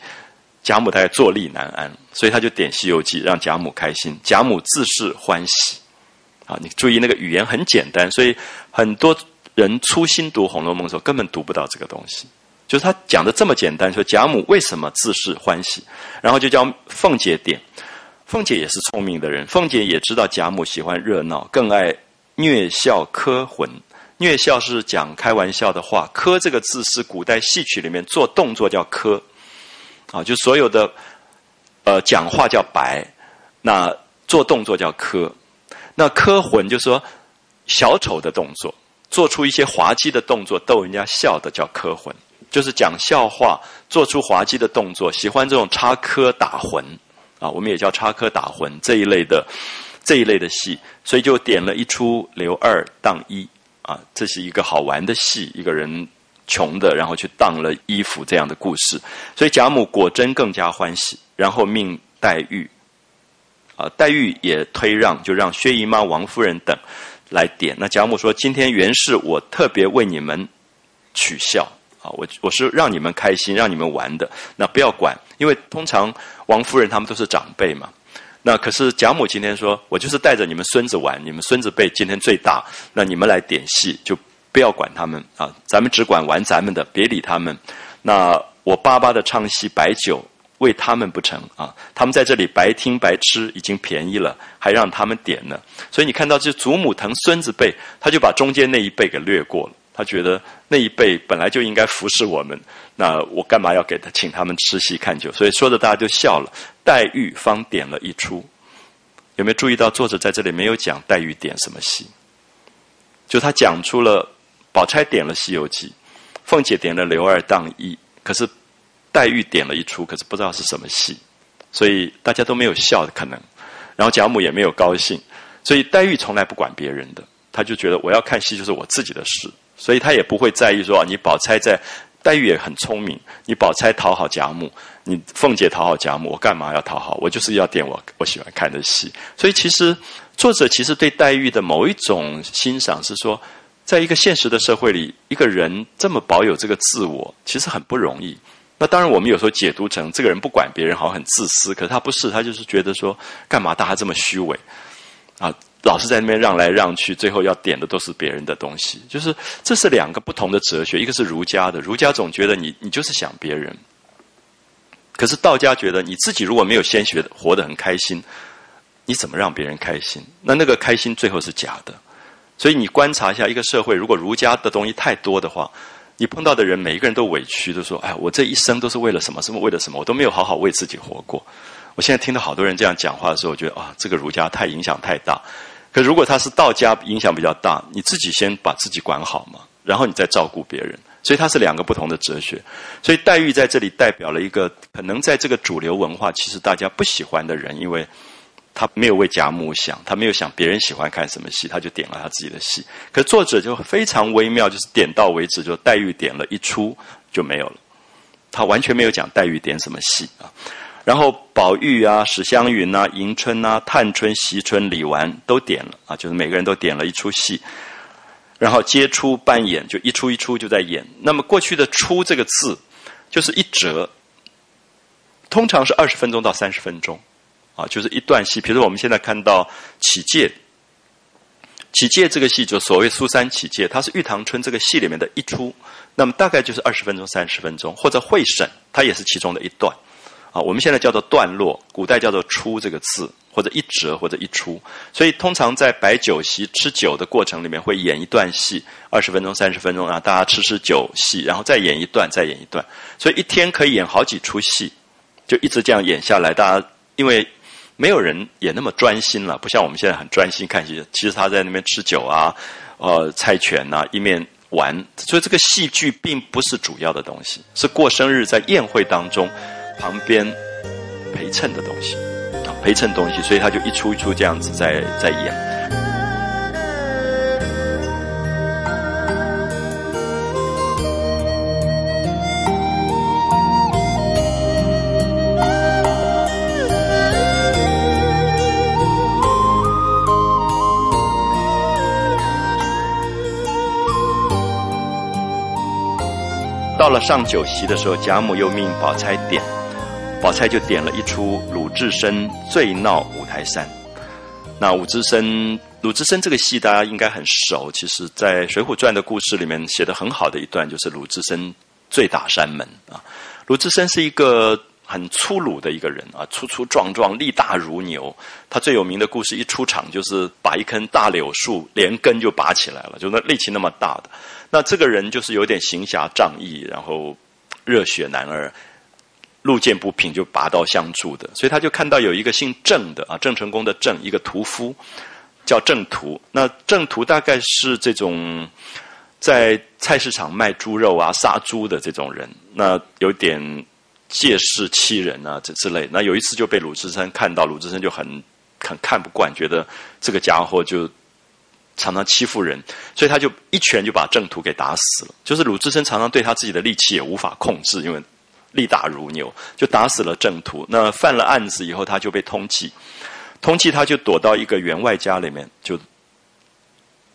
贾母在坐立难安，所以他就点《西游记》，让贾母开心。贾母自是欢喜。啊，你注意那个语言很简单，所以很多人初心读《红楼梦》的时候根本读不到这个东西。就是他讲的这么简单，说贾母为什么自是欢喜，然后就叫凤姐点。凤姐也是聪明的人，凤姐也知道贾母喜欢热闹，更爱虐笑科魂。虐笑是讲开玩笑的话，科这个字是古代戏曲里面做动作叫科。啊，就所有的，呃，讲话叫白，那做动作叫科，那科魂就是说小丑的动作，做出一些滑稽的动作逗人家笑的叫科魂，就是讲笑话做出滑稽的动作，喜欢这种插科打诨啊，我们也叫插科打诨这一类的这一类的戏，所以就点了一出刘二当一啊，这是一个好玩的戏，一个人。穷的，然后去当了衣服，这样的故事，所以贾母果真更加欢喜，然后命黛玉，啊，黛玉也推让，就让薛姨妈、王夫人等来点。那贾母说：“今天原是我特别为你们取笑，啊，我我是让你们开心，让你们玩的，那不要管，因为通常王夫人他们都是长辈嘛。那可是贾母今天说，我就是带着你们孙子玩，你们孙子辈今天最大，那你们来点戏就。”不要管他们啊，咱们只管玩咱们的，别理他们。那我巴巴的唱戏摆酒为他们不成啊？他们在这里白听白吃，已经便宜了，还让他们点呢。所以你看到这祖母疼孙子辈，他就把中间那一辈给略过了。他觉得那一辈本来就应该服侍我们，那我干嘛要给他请他们吃戏看酒？所以说着大家就笑了。黛玉方点了一出，有没有注意到作者在这里没有讲黛玉点什么戏？就他讲出了。宝钗点了《西游记》，凤姐点了刘二当一，可是黛玉点了一出，可是不知道是什么戏，所以大家都没有笑的可能。然后贾母也没有高兴，所以黛玉从来不管别人的，她就觉得我要看戏就是我自己的事，所以她也不会在意说你宝钗在。黛玉也很聪明，你宝钗讨好贾母，你凤姐讨好贾母，我干嘛要讨好？我就是要点我我喜欢看的戏。所以其实作者其实对黛玉的某一种欣赏是说。在一个现实的社会里，一个人这么保有这个自我，其实很不容易。那当然，我们有时候解读成这个人不管别人，好像很自私。可是他不是，他就是觉得说，干嘛大家这么虚伪啊？老是在那边让来让去，最后要点的都是别人的东西。就是这是两个不同的哲学，一个是儒家的，儒家总觉得你你就是想别人；可是道家觉得你自己如果没有先学，活得很开心，你怎么让别人开心？那那个开心最后是假的。所以你观察一下一个社会，如果儒家的东西太多的话。你碰到的人，每一个人都委屈，都说：“哎，我这一生都是为了什么？什么为了什么？我都没有好好为自己活过。”我现在听到好多人这样讲话的时候，我觉得啊，这个儒家太影响太大。可如果他是道家，影响比较大，你自己先把自己管好嘛，然后你再照顾别人。所以它是两个不同的哲学。所以黛玉在这里代表了一个可能在这个主流文化，其实大家不喜欢的人，因为。他没有为贾母想，他没有想别人喜欢看什么戏，他就点了他自己的戏。可作者就非常微妙，就是点到为止，就黛玉点了一出就没有了，他完全没有讲黛玉点什么戏啊。然后宝玉啊、史湘云啊、迎春啊、探春、惜春、李纨都点了啊，就是每个人都点了一出戏，然后接出扮演，就一出一出就在演。那么过去的“出”这个字，就是一折，通常是二十分钟到三十分钟。啊，就是一段戏，比如说我们现在看到《起介》，《起介》这个戏就所谓苏三起戒，它是玉堂春这个戏里面的一出，那么大概就是二十分钟、三十分钟，或者会审，它也是其中的一段。啊，我们现在叫做段落，古代叫做出这个字，或者一折或者一出。所以通常在摆酒席吃酒的过程里面，会演一段戏，二十分钟、三十分钟，让大家吃吃酒戏，然后再演一段，再演一段。所以一天可以演好几出戏，就一直这样演下来，大家因为。没有人也那么专心了，不像我们现在很专心看戏。其实他在那边吃酒啊，呃，猜拳呐，一面玩。所以这个戏剧并不是主要的东西，是过生日在宴会当中旁边陪衬的东西啊，陪衬东西。所以他就一出一出这样子在在演。到了上酒席的时候，贾母又命宝钗点，宝钗就点了一出鲁智深醉闹五台山。那鲁智深，鲁智深这个戏大家应该很熟。其实，在《水浒传》的故事里面写的很好的一段，就是鲁智深醉打山门啊。鲁智深是一个很粗鲁的一个人啊，粗粗壮壮，力大如牛。他最有名的故事，一出场就是把一棵大柳树连根就拔起来了，就那力气那么大的。那这个人就是有点行侠仗义，然后热血男儿，路见不平就拔刀相助的，所以他就看到有一个姓郑的啊，郑成功的郑，一个屠夫叫郑屠。那郑屠大概是这种在菜市场卖猪肉啊、杀猪的这种人，那有点借势欺人啊这之类。那有一次就被鲁智深看到，鲁智深就很很看不惯，觉得这个家伙就。常常欺负人，所以他就一拳就把郑屠给打死了。就是鲁智深常常对他自己的力气也无法控制，因为力大如牛，就打死了郑屠。那犯了案子以后，他就被通缉，通缉他就躲到一个员外家里面就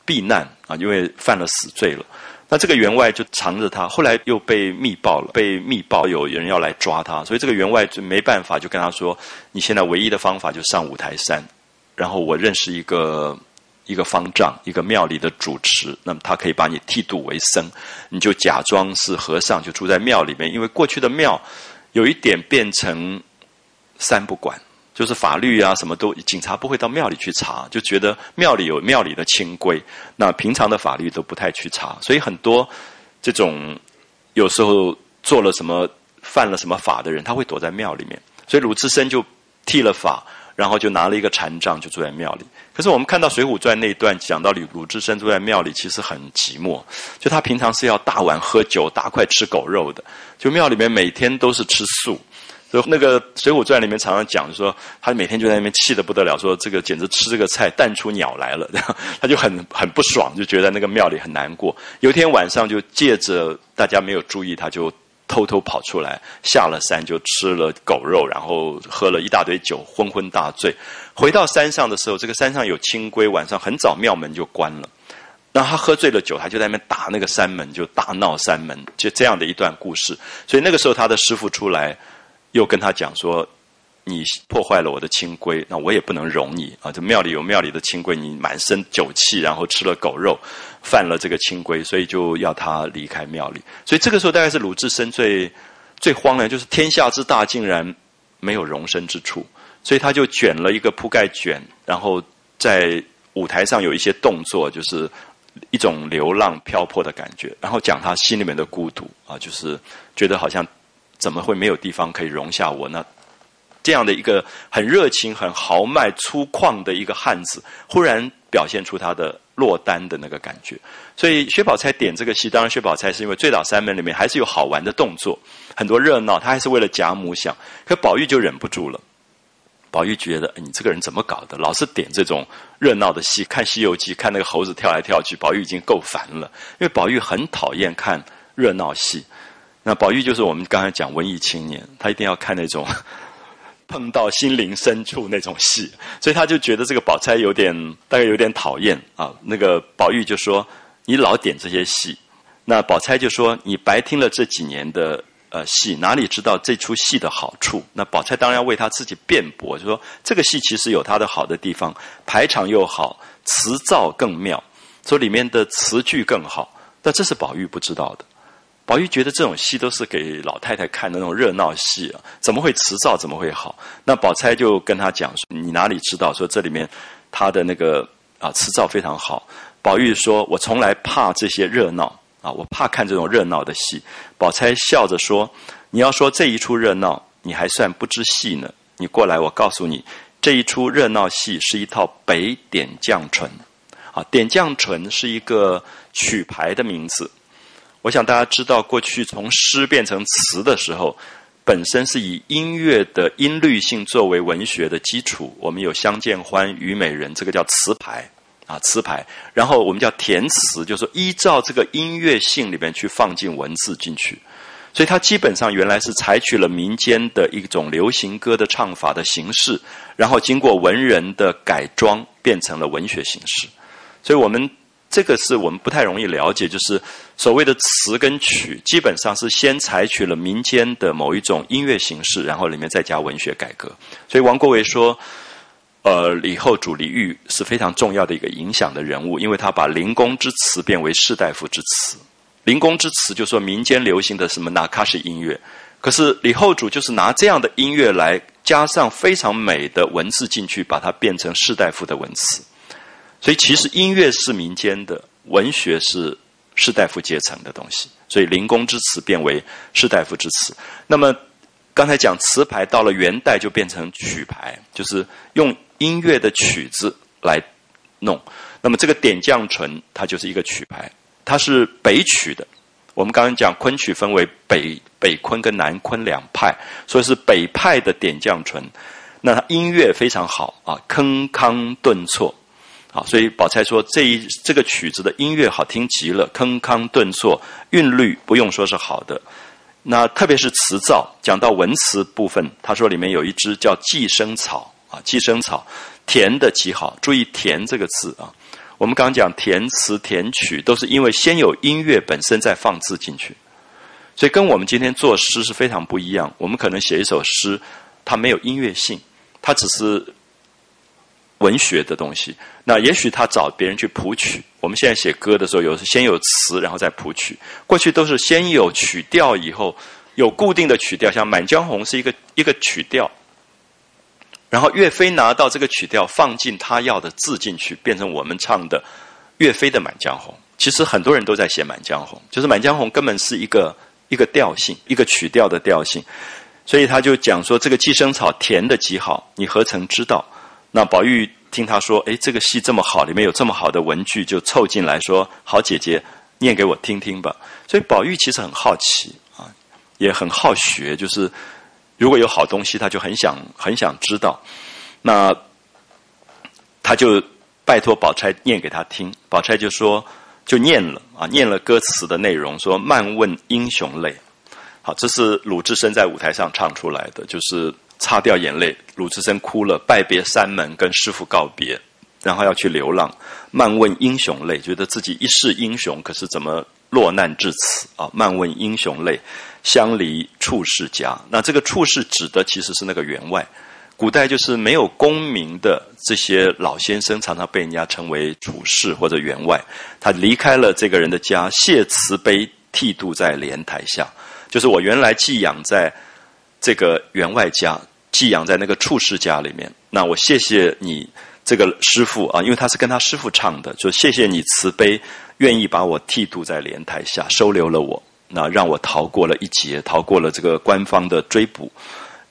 避难啊，因为犯了死罪了。那这个员外就藏着他，后来又被密报了，被密报有人要来抓他，所以这个员外就没办法，就跟他说：“你现在唯一的方法就上五台山，然后我认识一个。”一个方丈，一个庙里的主持，那么他可以把你剃度为僧，你就假装是和尚，就住在庙里面。因为过去的庙有一点变成三不管，就是法律啊什么都警察不会到庙里去查，就觉得庙里有庙里的清规，那平常的法律都不太去查，所以很多这种有时候做了什么犯了什么法的人，他会躲在庙里面。所以鲁智深就剃了法。然后就拿了一个禅杖，就住在庙里。可是我们看到《水浒传》那一段讲到鲁鲁智深住在庙里，其实很寂寞。就他平常是要大碗喝酒、大块吃狗肉的。就庙里面每天都是吃素。就那个《水浒传》里面常常讲，说他每天就在那边气得不得了，说这个简直吃这个菜淡出鸟来了。他就很很不爽，就觉得那个庙里很难过。有一天晚上，就借着大家没有注意，他就。偷偷跑出来，下了山就吃了狗肉，然后喝了一大堆酒，昏昏大醉。回到山上的时候，这个山上有清规，晚上很早庙门就关了。那他喝醉了酒，他就在那边打那个山门，就大闹山门，就这样的一段故事。所以那个时候他的师傅出来，又跟他讲说：“你破坏了我的清规，那我也不能容你啊！这庙里有庙里的清规，你满身酒气，然后吃了狗肉，犯了这个清规，所以就要他离开庙里。所以这个时候大概是鲁智深最最慌的，就是天下之大竟然没有容身之处，所以他就卷了一个铺盖卷，然后在舞台上有一些动作，就是。一种流浪漂泊的感觉，然后讲他心里面的孤独啊，就是觉得好像怎么会没有地方可以容下我呢？这样的一个很热情、很豪迈、粗犷的一个汉子，忽然表现出他的落单的那个感觉。所以薛宝钗点这个戏，当然薛宝钗是因为醉倒三门里面还是有好玩的动作，很多热闹，他还是为了贾母想，可宝玉就忍不住了。宝玉觉得你这个人怎么搞的？老是点这种热闹的戏，看《西游记》，看那个猴子跳来跳去，宝玉已经够烦了。因为宝玉很讨厌看热闹戏。那宝玉就是我们刚才讲文艺青年，他一定要看那种碰到心灵深处那种戏，所以他就觉得这个宝钗有点大概有点讨厌啊。那个宝玉就说：“你老点这些戏。”那宝钗就说：“你白听了这几年的。”呃，戏哪里知道这出戏的好处？那宝钗当然要为他自己辩驳，就说这个戏其实有它的好的地方，排场又好，词造更妙，说里面的词句更好。但这是宝玉不知道的。宝玉觉得这种戏都是给老太太看的那种热闹戏啊，怎么会词造怎么会好？那宝钗就跟他讲说：“你哪里知道？说这里面他的那个啊词造非常好。”宝玉说：“我从来怕这些热闹。”啊，我怕看这种热闹的戏。宝钗笑着说：“你要说这一出热闹，你还算不知戏呢。你过来，我告诉你，这一出热闹戏是一套北点将唇。啊，点绛唇是一个曲牌的名字。我想大家知道，过去从诗变成词的时候，本身是以音乐的音律性作为文学的基础。我们有《相见欢》《虞美人》，这个叫词牌。”啊，词牌，然后我们叫填词，就是说依照这个音乐性里边去放进文字进去，所以它基本上原来是采取了民间的一种流行歌的唱法的形式，然后经过文人的改装变成了文学形式。所以我们这个是我们不太容易了解，就是所谓的词跟曲，基本上是先采取了民间的某一种音乐形式，然后里面再加文学改革。所以王国维说。呃，李后主李煜是非常重要的一个影响的人物，因为他把灵宫之词变为士大夫之词。灵宫之词就说民间流行的什么纳卡什音乐，可是李后主就是拿这样的音乐来加上非常美的文字进去，把它变成士大夫的文词。所以其实音乐是民间的，文学是士大夫阶层的东西。所以灵宫之词变为士大夫之词。那么刚才讲词牌到了元代就变成曲牌，就是用。音乐的曲子来弄，那么这个点绛唇它就是一个曲牌，它是北曲的。我们刚刚讲昆曲分为北北昆跟南昆两派，所以是北派的点绛唇。那它音乐非常好啊，铿锵顿挫，好，所以宝钗说这一这个曲子的音乐好听极了，铿锵顿挫，韵律不用说是好的。那特别是词造，讲到文词部分，他说里面有一支叫寄生草。啊，寄生草，填的极好。注意“填”这个字啊。我们刚讲填词、填曲，都是因为先有音乐本身再放字进去，所以跟我们今天作诗是非常不一样。我们可能写一首诗，它没有音乐性，它只是文学的东西。那也许他找别人去谱曲。我们现在写歌的时候，有时先有词，然后再谱曲。过去都是先有曲调，以后有固定的曲调，像《满江红》是一个一个曲调。然后岳飞拿到这个曲调，放进他要的字进去，变成我们唱的岳飞的《满江红》。其实很多人都在写《满江红》，就是《满江红》根本是一个一个调性，一个曲调的调性。所以他就讲说，这个寄生草填的极好，你何曾知道？那宝玉听他说，哎，这个戏这么好，里面有这么好的文句，就凑进来说：“好姐姐，念给我听听吧。”所以宝玉其实很好奇啊，也很好学，就是。如果有好东西，他就很想很想知道，那他就拜托宝钗念给他听。宝钗就说就念了啊，念了歌词的内容，说“慢问英雄泪”。好，这是鲁智深在舞台上唱出来的，就是擦掉眼泪，鲁智深哭了，拜别山门，跟师傅告别。然后要去流浪，漫问英雄泪，觉得自己一世英雄，可是怎么落难至此啊？漫问英雄泪，相离处世家。那这个处世指的其实是那个员外。古代就是没有功名的这些老先生，常常被人家称为处士或者员外。他离开了这个人的家，谢慈悲剃度在莲台下。就是我原来寄养在这个员外家，寄养在那个处士家里面。那我谢谢你这个师傅啊，因为他是跟他师傅唱的，就谢谢你慈悲，愿意把我剃度在莲台下，收留了我，那让我逃过了一劫，逃过了这个官方的追捕。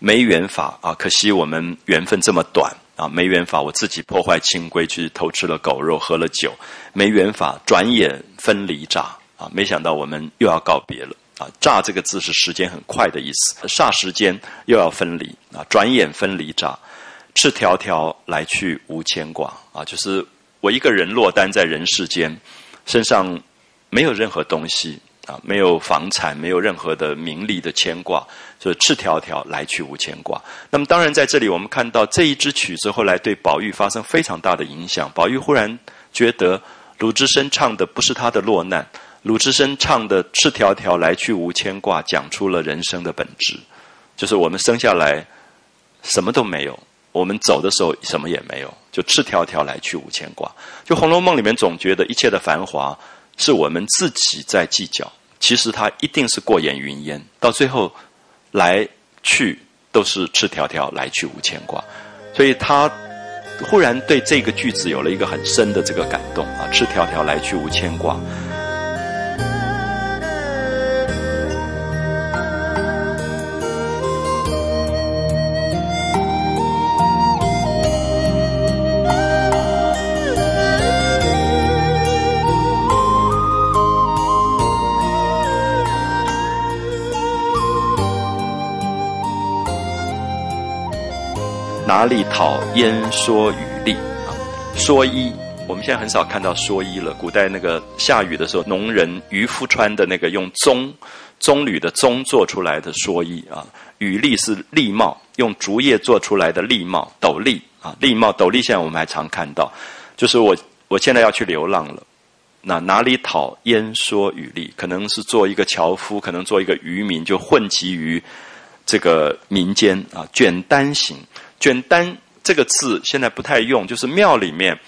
没缘法啊！可惜我们缘分这么短啊！没缘法，我自己破坏清规，去偷吃了狗肉，喝了酒。没缘法，转眼分离乍啊！没想到我们又要告别了啊！乍这个字是时间很快的意思，霎时间又要分离啊！转眼分离乍，赤条条来去无牵挂啊！就是我一个人落单在人世间，身上没有任何东西。啊，没有房产，没有任何的名利的牵挂，所以赤条条来去无牵挂。那么，当然在这里，我们看到这一支曲子后来对宝玉发生非常大的影响。宝玉忽然觉得鲁智深唱的不是他的落难，鲁智深唱的赤条条来去无牵挂，讲出了人生的本质，就是我们生下来什么都没有，我们走的时候什么也没有，就赤条条来去无牵挂。就《红楼梦》里面总觉得一切的繁华是我们自己在计较。其实它一定是过眼云烟，到最后来去都是赤条条，来去无牵挂。所以他忽然对这个句子有了一个很深的这个感动啊，赤条条来去无牵挂。哪里讨烟蓑雨笠啊？蓑衣，我们现在很少看到蓑衣了。古代那个下雨的时候，农人渔夫穿的那个用棕棕榈的棕做出来的蓑衣啊。雨笠是笠帽，用竹叶做出来的笠帽斗笠啊。笠帽斗笠，现在我们还常看到。就是我我现在要去流浪了，那哪里讨烟蓑雨笠？可能是做一个樵夫，可能做一个渔民，就混迹于这个民间啊，卷单行。卷单这个字现在不太用，就是庙里面，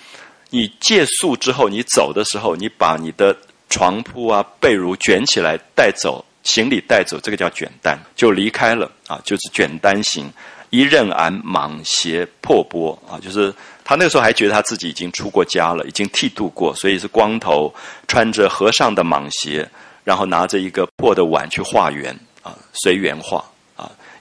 你借宿之后，你走的时候，你把你的床铺啊、被褥卷起来带走，行李带走，这个叫卷单，就离开了啊，就是卷单行。一任俺蟒鞋破钵啊，就是他那个时候还觉得他自己已经出过家了，已经剃度过，所以是光头，穿着和尚的蟒鞋，然后拿着一个破的碗去化缘啊，随缘化。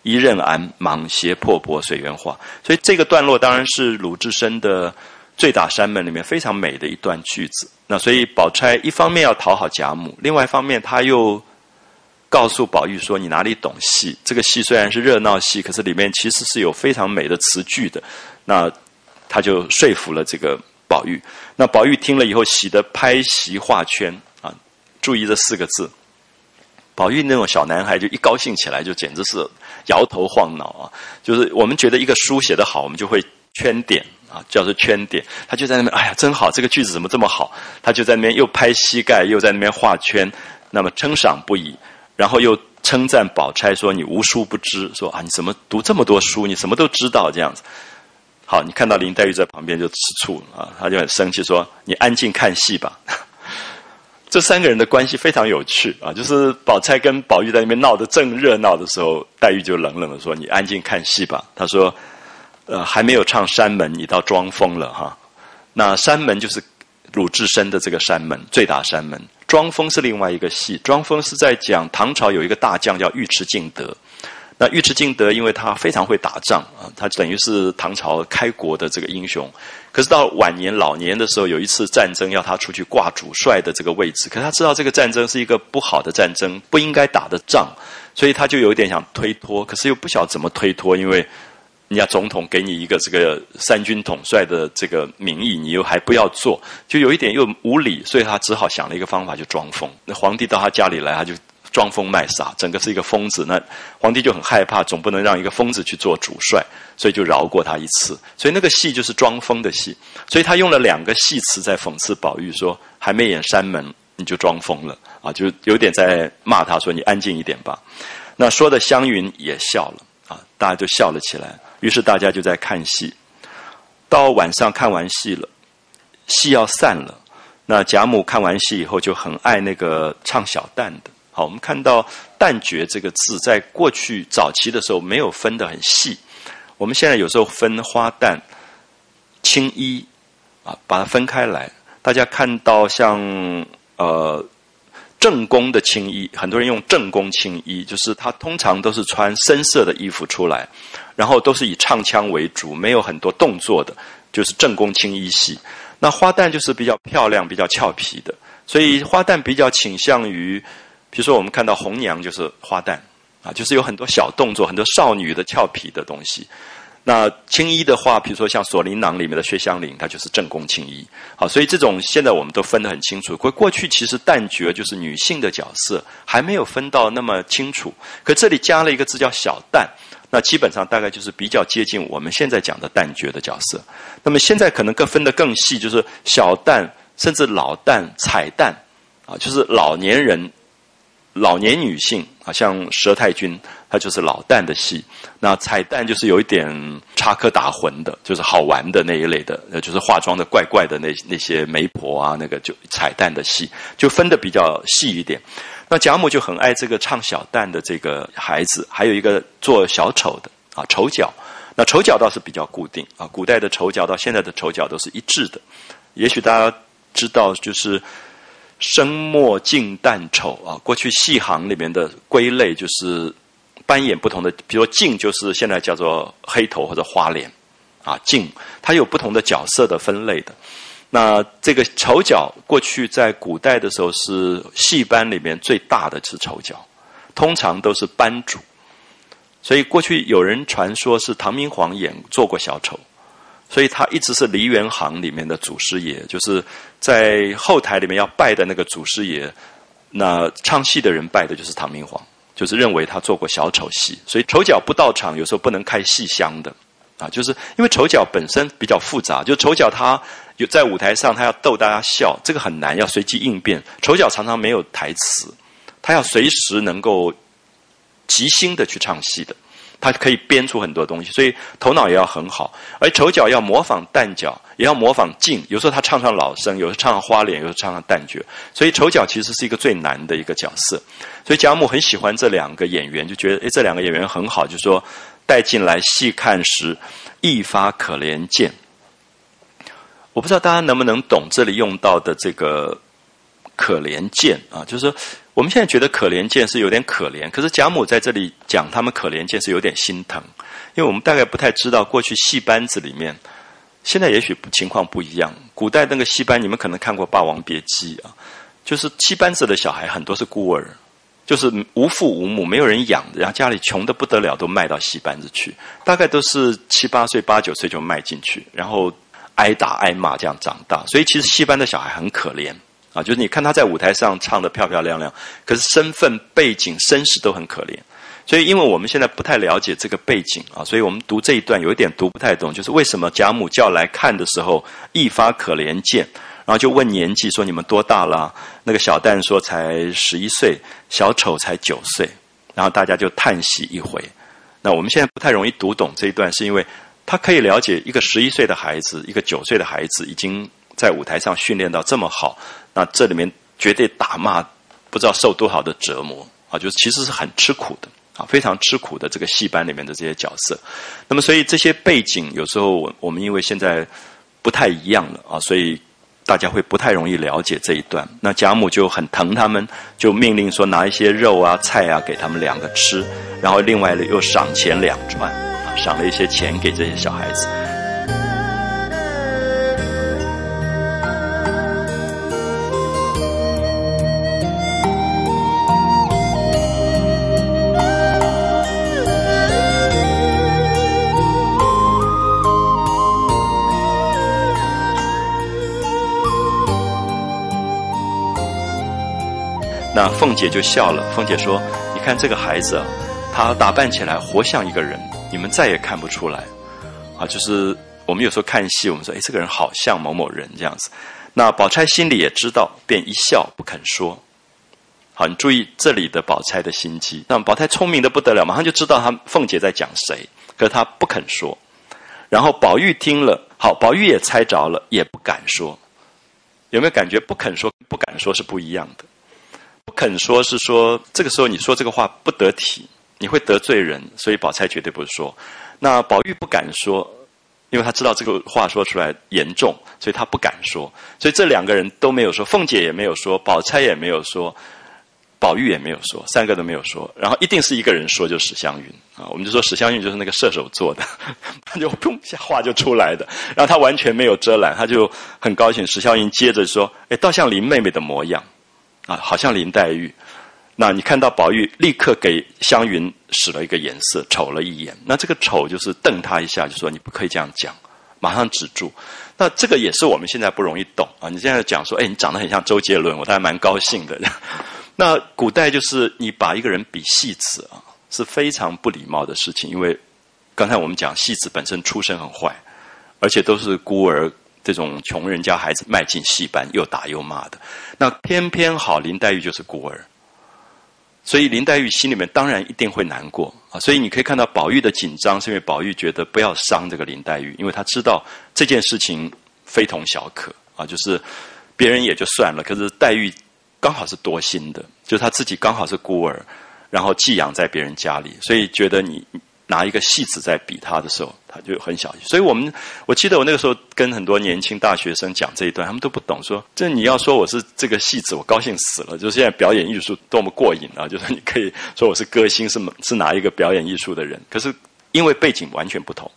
一任俺蟒鞋破钵随缘化，所以这个段落当然是鲁智深的《醉打山门》里面非常美的一段句子。那所以宝钗一方面要讨好贾母，另外一方面他又告诉宝玉说：“你哪里懂戏？这个戏虽然是热闹戏，可是里面其实是有非常美的词句的。”那他就说服了这个宝玉。那宝玉听了以后，喜得拍席画圈啊！注意这四个字。宝玉那种小男孩，就一高兴起来，就简直是摇头晃脑啊！就是我们觉得一个书写得好，我们就会圈点啊，叫做圈点。他就在那边，哎呀，真好，这个句子怎么这么好？他就在那边又拍膝盖，又在那边画圈，那么称赏不已，然后又称赞宝钗说：“你无书不知，说啊，你怎么读这么多书？你什么都知道这样子。”好，你看到林黛玉在旁边就吃醋啊，他就很生气说：“你安静看戏吧。”这三个人的关系非常有趣啊！就是宝钗跟宝玉在那边闹得正热闹的时候，黛玉就冷冷的说：“你安静看戏吧。”她说：“呃，还没有唱山门，你到装疯了哈。”那山门就是鲁智深的这个山门，醉打山门。装疯是另外一个戏，装疯是在讲唐朝有一个大将叫尉迟敬德。那尉迟敬德因为他非常会打仗啊，他等于是唐朝开国的这个英雄。可是到晚年老年的时候，有一次战争要他出去挂主帅的这个位置，可是他知道这个战争是一个不好的战争，不应该打的仗，所以他就有点想推脱，可是又不晓得怎么推脱，因为人家总统给你一个这个三军统帅的这个名义，你又还不要做，就有一点又无理，所以他只好想了一个方法，就装疯。那皇帝到他家里来，他就装疯卖傻，整个是一个疯子。那皇帝就很害怕，总不能让一个疯子去做主帅，所以就饶过他一次。所以那个戏就是装疯的戏。所以他用了两个戏词在讽刺宝玉，说还没演山门你就装疯了啊，就有点在骂他说你安静一点吧。那说的湘云也笑了啊，大家就笑了起来。于是大家就在看戏。到晚上看完戏了，戏要散了。那贾母看完戏以后就很爱那个唱小旦的。好，我们看到“旦角”这个字，在过去早期的时候没有分得很细。我们现在有时候分花旦、青衣啊，把它分开来。大家看到像呃正宫的青衣，很多人用正宫青衣，就是他通常都是穿深色的衣服出来，然后都是以唱腔为主，没有很多动作的，就是正宫青衣戏。那花旦就是比较漂亮、比较俏皮的，所以花旦比较倾向于，比如说我们看到红娘就是花旦啊，就是有很多小动作、很多少女的俏皮的东西。那青衣的话，比如说像《锁麟囊》里面的薛香菱，她就是正宫青衣。好，所以这种现在我们都分得很清楚。过过去其实旦角就是女性的角色，还没有分到那么清楚。可这里加了一个字叫小旦。那基本上大概就是比较接近我们现在讲的旦角的角色。那么现在可能更分得更细，就是小旦甚至老旦、彩旦，啊，就是老年人、老年女性啊，像佘太君，她就是老旦的戏。那彩旦就是有一点插科打诨的，就是好玩的那一类的，就是化妆的怪怪的那那些媒婆啊，那个就彩旦的戏，就分得比较细一点。那贾母就很爱这个唱小旦的这个孩子，还有一个做小丑的啊，丑角。那丑角倒是比较固定啊，古代的丑角到现在的丑角都是一致的。也许大家知道，就是生墨净旦丑啊。过去戏行里面的归类就是扮演不同的，比如说净就是现在叫做黑头或者花脸啊，净它有不同的角色的分类的。那这个丑角过去在古代的时候是戏班里面最大的是丑角，通常都是班主，所以过去有人传说是唐明皇演做过小丑，所以他一直是梨园行里面的祖师爷，就是在后台里面要拜的那个祖师爷，那唱戏的人拜的就是唐明皇，就是认为他做过小丑戏，所以丑角不到场，有时候不能开戏箱的。啊，就是因为丑角本身比较复杂，就丑角他有在舞台上，他要逗大家笑，这个很难，要随机应变。丑角常常没有台词，他要随时能够即兴的去唱戏的，他可以编出很多东西，所以头脑也要很好。而丑角要模仿旦角，也要模仿净，有时候他唱唱老生，有时候唱唱花脸，有时候唱唱旦角，所以丑角其实是一个最难的一个角色。所以贾母很喜欢这两个演员，就觉得诶，这两个演员很好，就说。带进来细看时，一发可怜见。我不知道大家能不能懂这里用到的这个可怜见啊？就是说，我们现在觉得可怜见是有点可怜，可是贾母在这里讲他们可怜见是有点心疼，因为我们大概不太知道过去戏班子里面，现在也许情况不一样。古代那个戏班，你们可能看过《霸王别姬》啊，就是戏班子的小孩很多是孤儿。就是无父无母，没有人养，然后家里穷的不得了，都卖到戏班子去。大概都是七八岁、八九岁就卖进去，然后挨打挨骂这样长大。所以其实戏班的小孩很可怜就是你看他在舞台上唱的漂漂亮亮，可是身份背景身世都很可怜。所以因为我们现在不太了解这个背景啊，所以我们读这一段有一点读不太懂，就是为什么贾母叫来看的时候一发可怜见。然后就问年纪，说你们多大了？那个小旦说才十一岁，小丑才九岁。然后大家就叹息一回。那我们现在不太容易读懂这一段，是因为他可以了解一个十一岁的孩子，一个九岁的孩子已经在舞台上训练到这么好。那这里面绝对打骂，不知道受多少的折磨啊！就是其实是很吃苦的啊，非常吃苦的这个戏班里面的这些角色。那么所以这些背景有时候我我们因为现在不太一样了啊，所以。大家会不太容易了解这一段，那贾母就很疼他们，就命令说拿一些肉啊、菜啊给他们两个吃，然后另外呢又赏钱两串，啊，赏了一些钱给这些小孩子。那凤姐就笑了。凤姐说：“你看这个孩子啊，他打扮起来活像一个人，你们再也看不出来。啊，就是我们有时候看戏，我们说，哎，这个人好像某某人这样子。那宝钗心里也知道，便一笑不肯说。好，你注意这里的宝钗的心机。那宝钗聪明的不得了，马上就知道她凤姐在讲谁，可是她不肯说。然后宝玉听了，好，宝玉也猜着了，也不敢说。有没有感觉不肯说、不敢说是不一样的？不肯说是说这个时候你说这个话不得体，你会得罪人，所以宝钗绝对不说。那宝玉不敢说，因为他知道这个话说出来严重，所以他不敢说。所以这两个人都没有说，凤姐也没有说，宝钗也没有说。宝玉也没有说，三个都没有说，然后一定是一个人说，就是史湘云啊。我们就说史湘云就是那个射手座的，他就砰一下话就出来的，然后他完全没有遮拦，他就很高兴。史湘云接着说：“哎，倒像林妹妹的模样啊，好像林黛玉。”那你看到宝玉立刻给湘云使了一个眼色，瞅了一眼。那这个瞅就是瞪他一下，就说你不可以这样讲，马上止住。那这个也是我们现在不容易懂啊。你现在讲说：“哎，你长得很像周杰伦，我还蛮高兴的。”那古代就是你把一个人比戏子啊，是非常不礼貌的事情。因为刚才我们讲戏子本身出身很坏，而且都是孤儿这种穷人家孩子迈进戏班又打又骂的。那偏偏好林黛玉就是孤儿，所以林黛玉心里面当然一定会难过啊。所以你可以看到宝玉的紧张，是因为宝玉觉得不要伤这个林黛玉，因为他知道这件事情非同小可啊。就是别人也就算了，可是黛玉。刚好是多心的，就他自己刚好是孤儿，然后寄养在别人家里，所以觉得你拿一个戏子在比他的时候，他就很小心。所以我们我记得我那个时候跟很多年轻大学生讲这一段，他们都不懂，说这你要说我是这个戏子，我高兴死了。就是现在表演艺术多么过瘾啊！就是你可以说我是歌星，是是哪一个表演艺术的人？可是因为背景完全不同，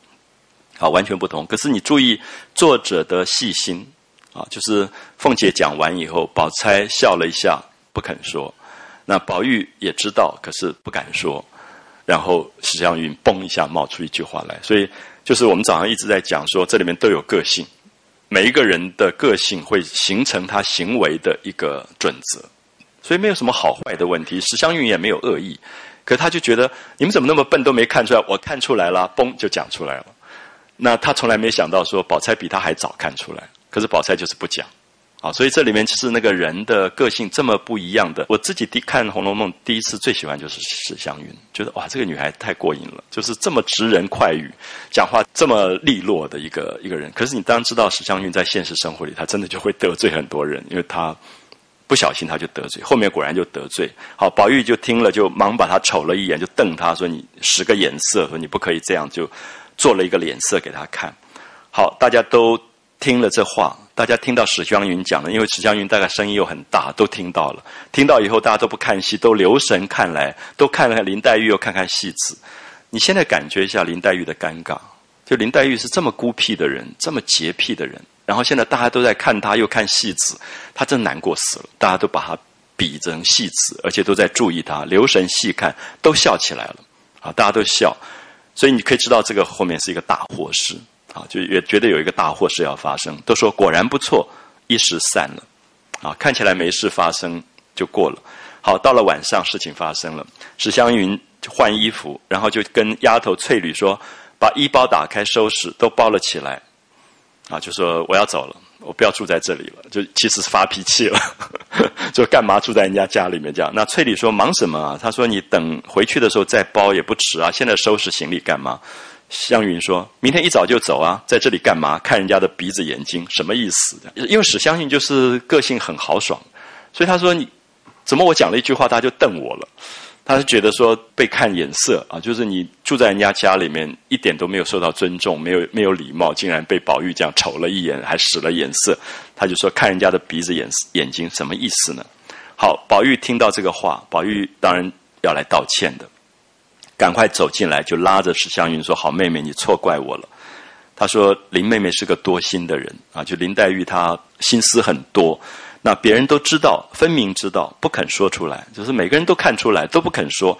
啊，完全不同。可是你注意作者的细心。啊，就是凤姐讲完以后，宝钗笑了一下，不肯说。那宝玉也知道，可是不敢说。然后史湘云嘣一下冒出一句话来，所以就是我们早上一直在讲说，这里面都有个性，每一个人的个性会形成他行为的一个准则，所以没有什么好坏的问题。史湘云也没有恶意，可他就觉得你们怎么那么笨，都没看出来，我看出来了，嘣就讲出来了。那他从来没想到说，宝钗比他还早看出来。可是宝钗就是不讲，啊，所以这里面是那个人的个性这么不一样的。我自己第看《红楼梦》第一次最喜欢就是史湘云，觉得哇，这个女孩太过瘾了，就是这么直人快语，讲话这么利落的一个一个人。可是你当知道史湘云在现实生活里，她真的就会得罪很多人，因为她不小心她就得罪，后面果然就得罪。好，宝玉就听了，就忙把她瞅了一眼，就瞪她说：“你使个眼色，说你不可以这样。”就做了一个脸色给她看。好，大家都。听了这话，大家听到史湘云讲了，因为史湘云大概声音又很大，都听到了。听到以后，大家都不看戏，都留神看来，都看了林黛玉，又看看戏子。你现在感觉一下林黛玉的尴尬，就林黛玉是这么孤僻的人，这么洁癖的人，然后现在大家都在看她，又看戏子，她真难过死了。大家都把她比成戏子，而且都在注意她，留神细看，都笑起来了。啊，大家都笑，所以你可以知道这个后面是一个大祸事。啊，就也觉得有一个大祸事要发生，都说果然不错，一时散了，啊，看起来没事发生就过了。好，到了晚上，事情发生了，史湘云换衣服，然后就跟丫头翠缕说，把衣包打开收拾，都包了起来，啊，就说我要走了，我不要住在这里了，就其实是发脾气了，就干嘛住在人家家里面这样？那翠缕说忙什么啊？她说你等回去的时候再包也不迟啊，现在收拾行李干嘛？湘云说：“明天一早就走啊，在这里干嘛？看人家的鼻子眼睛，什么意思？因为史湘云就是个性很豪爽，所以他说：‘你怎么我讲了一句话，他就瞪我了？’他是觉得说被看眼色啊，就是你住在人家家里面，一点都没有受到尊重，没有没有礼貌，竟然被宝玉这样瞅了一眼，还使了眼色。他就说：‘看人家的鼻子眼眼睛，什么意思呢？’好，宝玉听到这个话，宝玉当然要来道歉的。”赶快走进来，就拉着史湘云说：“好妹妹，你错怪我了。”他说：“林妹妹是个多心的人啊，就林黛玉她心思很多，那别人都知道，分明知道，不肯说出来，就是每个人都看出来，都不肯说，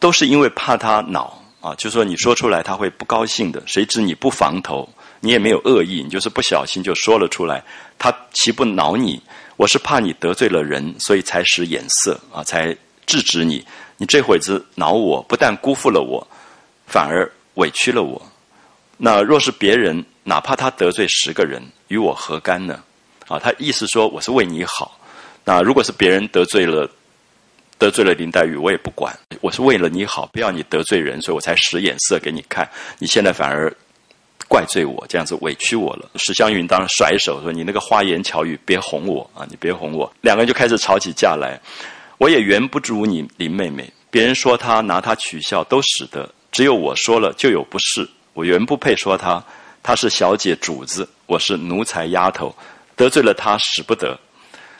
都是因为怕她恼啊，就说你说出来他会不高兴的。谁知你不防头，你也没有恶意，你就是不小心就说了出来，他岂不恼你？我是怕你得罪了人，所以才使眼色啊，才制止你。你这会子恼我，不但辜负了我，反而委屈了我。那若是别人，哪怕他得罪十个人，与我何干呢？啊，他意思说我是为你好。那如果是别人得罪了，得罪了林黛玉，我也不管。我是为了你好，不要你得罪人，所以我才使眼色给你看。你现在反而。怪罪我这样子委屈我了，史湘云当然甩手说：“你那个花言巧语，别哄我啊！你别哄我。”两个人就开始吵起架来。我也原不如你林妹妹，别人说她拿她取笑都使得，只有我说了就有不是。我原不配说她，她是小姐主子，我是奴才丫头，得罪了她使不得。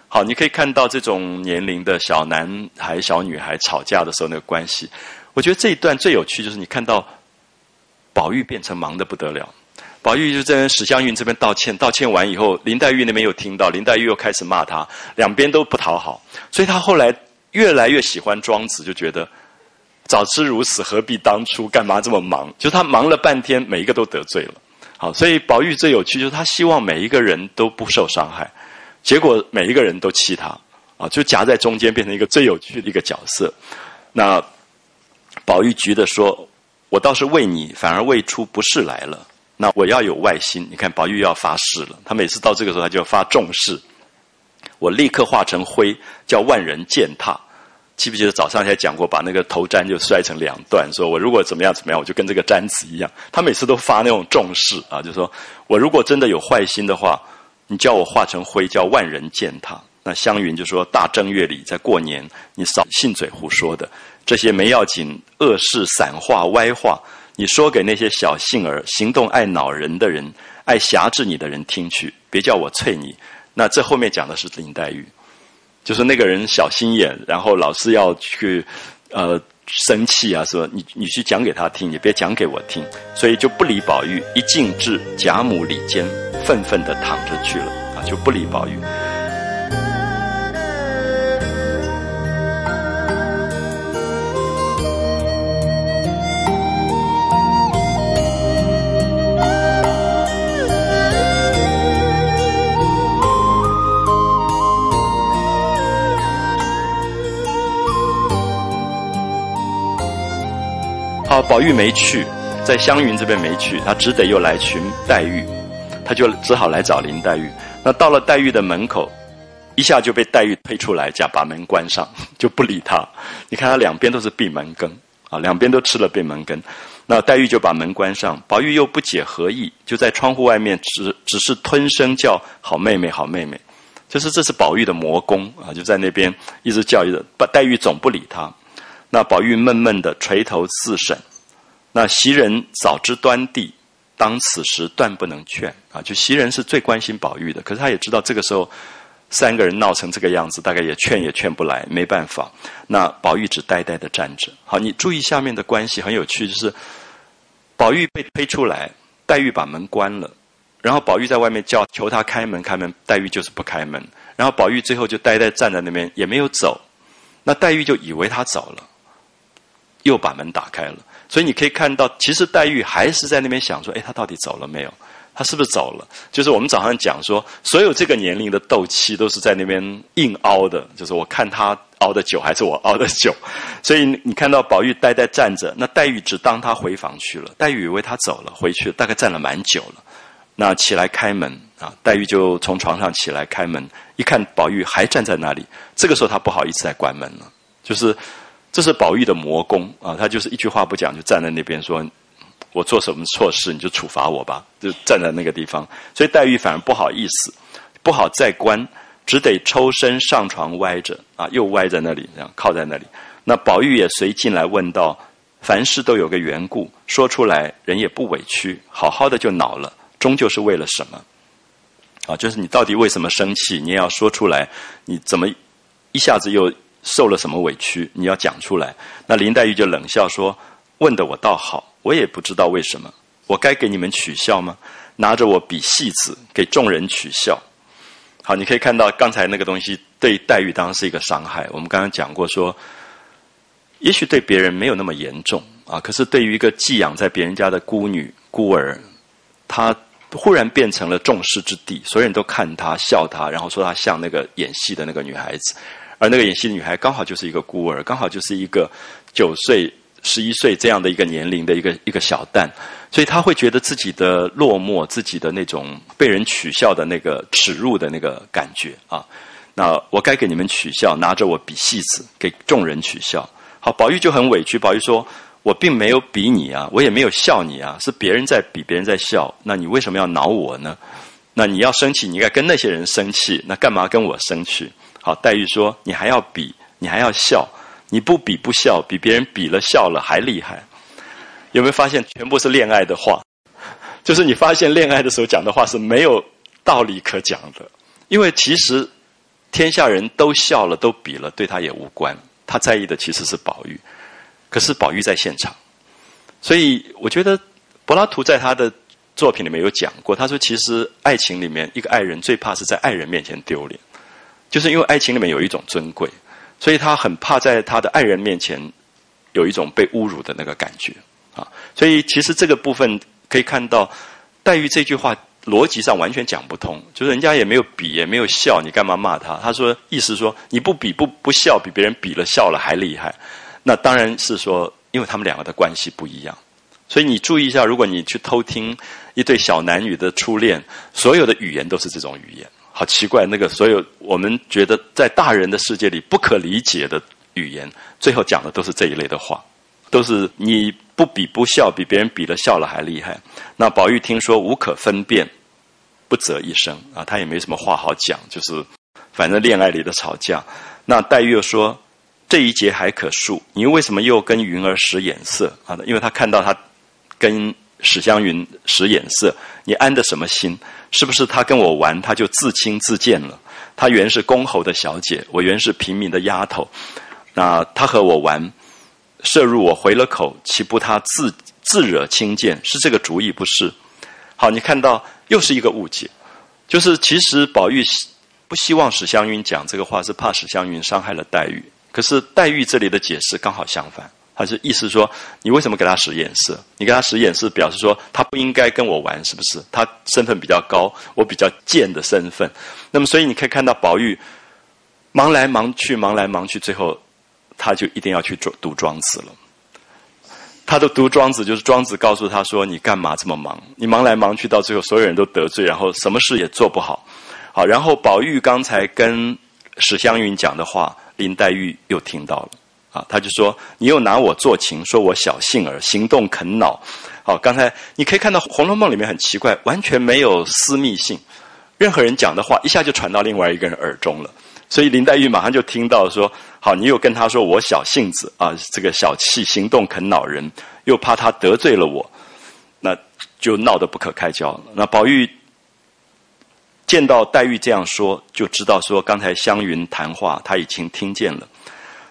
好，你可以看到这种年龄的小男孩、小女孩吵架的时候那个关系。我觉得这一段最有趣，就是你看到宝玉变成忙得不得了。宝玉就在史湘云这边道歉，道歉完以后，林黛玉那边又听到，林黛玉又开始骂他，两边都不讨好，所以他后来越来越喜欢庄子，就觉得早知如此，何必当初？干嘛这么忙？就他忙了半天，每一个都得罪了。好，所以宝玉最有趣就是他希望每一个人都不受伤害，结果每一个人都气他，啊，就夹在中间，变成一个最有趣的一个角色。那宝玉觉得说：“我倒是为你，反而为出不是来了。”那我要有外心，你看宝玉要发誓了，他每次到这个时候他就要发重誓，我立刻化成灰，叫万人践踏。记不记得早上才讲过，把那个头簪就摔成两段，说我如果怎么样怎么样，我就跟这个簪子一样。他每次都发那种重誓啊，就说我如果真的有坏心的话，你叫我化成灰，叫万人践踏。那湘云就说大正月里在过年，你少信嘴胡说的，这些没要紧，恶事散话歪话。你说给那些小性儿、行动爱恼人的人、爱辖制你的人听去，别叫我啐你。那这后面讲的是林黛玉，就是那个人小心眼，然后老是要去呃生气啊，说你你去讲给他听，你别讲给我听，所以就不理宝玉，一进至贾母里间，愤愤的躺着去了啊，就不理宝玉。宝玉没去，在湘云这边没去，他只得又来寻黛玉，他就只好来找林黛玉。那到了黛玉的门口，一下就被黛玉推出来，讲把门关上，就不理他。你看他两边都是闭门羹啊，两边都吃了闭门羹。那黛玉就把门关上，宝玉又不解何意，就在窗户外面只只是吞声叫好妹妹，好妹妹，就是这是宝玉的魔功啊，就在那边一直叫一直，黛玉总不理他。那宝玉闷闷的垂头自审，那袭人早知端地，当此时断不能劝啊！就袭人是最关心宝玉的，可是他也知道这个时候三个人闹成这个样子，大概也劝也劝不来，没办法。那宝玉只呆呆的站着。好，你注意下面的关系很有趣，就是宝玉被推出来，黛玉把门关了，然后宝玉在外面叫求他开门开门，黛玉就是不开门，然后宝玉最后就呆呆站在那边，也没有走，那黛玉就以为他走了。又把门打开了，所以你可以看到，其实黛玉还是在那边想说：“哎，他到底走了没有？他是不是走了？”就是我们早上讲说，所有这个年龄的斗气都是在那边硬熬的，就是我看他熬的久还是我熬的久。所以你看到宝玉呆呆站着，那黛玉只当他回房去了。黛玉以为他走了，回去，大概站了蛮久了。那起来开门啊，黛玉就从床上起来开门，一看宝玉还站在那里，这个时候他不好意思再关门了，就是。这是宝玉的魔功啊！他就是一句话不讲，就站在那边说：“我做什么错事，你就处罚我吧。”就站在那个地方，所以黛玉反而不好意思，不好再关，只得抽身上床歪着啊，又歪在那里，这样靠在那里。那宝玉也随进来问道：“凡事都有个缘故，说出来人也不委屈，好好的就恼了，终究是为了什么？啊，就是你到底为什么生气？你也要说出来，你怎么一下子又？”受了什么委屈？你要讲出来。那林黛玉就冷笑说：“问的我倒好，我也不知道为什么，我该给你们取笑吗？拿着我比戏子给众人取笑。好，你可以看到刚才那个东西对黛玉当然是一个伤害。我们刚刚讲过说，也许对别人没有那么严重啊，可是对于一个寄养在别人家的孤女孤儿，她忽然变成了众矢之的，所有人都看她笑她，然后说她像那个演戏的那个女孩子，而那个演戏的女孩刚好就是一个孤儿，刚好就是一个九岁、十一岁这样的一个年龄的一个一个小蛋，所以他会觉得自己的落寞，自己的那种被人取笑的那个耻辱的那个感觉啊。那我该给你们取笑，拿着我比戏子给众人取笑。好，宝玉就很委屈。宝玉说：“我并没有比你啊，我也没有笑你啊，是别人在比，别人在笑。那你为什么要恼我呢？那你要生气，你应该跟那些人生气。那干嘛跟我生气？”好，黛玉说：“你还要比，你还要笑，你不比不笑，比别人比了笑了还厉害。有没有发现，全部是恋爱的话？就是你发现恋爱的时候讲的话是没有道理可讲的，因为其实。”天下人都笑了，都比了，对他也无关。他在意的其实是宝玉，可是宝玉在现场，所以我觉得柏拉图在他的作品里面有讲过，他说其实爱情里面一个爱人最怕是在爱人面前丢脸，就是因为爱情里面有一种尊贵，所以他很怕在他的爱人面前有一种被侮辱的那个感觉啊。所以其实这个部分可以看到黛玉这句话。逻辑上完全讲不通，就是人家也没有比，也没有笑，你干嘛骂他？他说意思说你不比不不笑，比别人比了笑了还厉害。那当然是说，因为他们两个的关系不一样。所以你注意一下，如果你去偷听一对小男女的初恋，所有的语言都是这种语言，好奇怪。那个所有我们觉得在大人的世界里不可理解的语言，最后讲的都是这一类的话，都是你不比不笑，比别人比了笑了还厉害。那宝玉听说无可分辨。不择一声啊，他也没什么话好讲，就是反正恋爱里的吵架。那黛玉又说：“这一节还可恕，你为什么又跟云儿使眼色啊？因为他看到他跟史湘云使眼色，你安的什么心？是不是他跟我玩，他就自轻自贱了？他原是公侯的小姐，我原是平民的丫头，那他和我玩，射入我回了口，岂不他自自惹轻贱？是这个主意不是？好，你看到。”又是一个误解，就是其实宝玉不希望史湘云讲这个话，是怕史湘云伤害了黛玉。可是黛玉这里的解释刚好相反，他是意思说，你为什么给他使眼色？你给他使眼色，表示说他不应该跟我玩，是不是？他身份比较高，我比较贱的身份。那么，所以你可以看到宝玉忙来忙去，忙来忙去，最后他就一定要去读读庄子了。他的读庄子，就是庄子告诉他说：“你干嘛这么忙？你忙来忙去，到最后所有人都得罪，然后什么事也做不好。”好，然后宝玉刚才跟史湘云讲的话，林黛玉又听到了啊，他就说：“你又拿我做情，说我小性儿，行动啃脑。”好，刚才你可以看到《红楼梦》里面很奇怪，完全没有私密性，任何人讲的话一下就传到另外一个人耳中了，所以林黛玉马上就听到说。好，你又跟他说我小性子啊，这个小气，行动啃恼人，又怕他得罪了我，那就闹得不可开交。那宝玉见到黛玉这样说，就知道说刚才湘云谈话他已经听见了。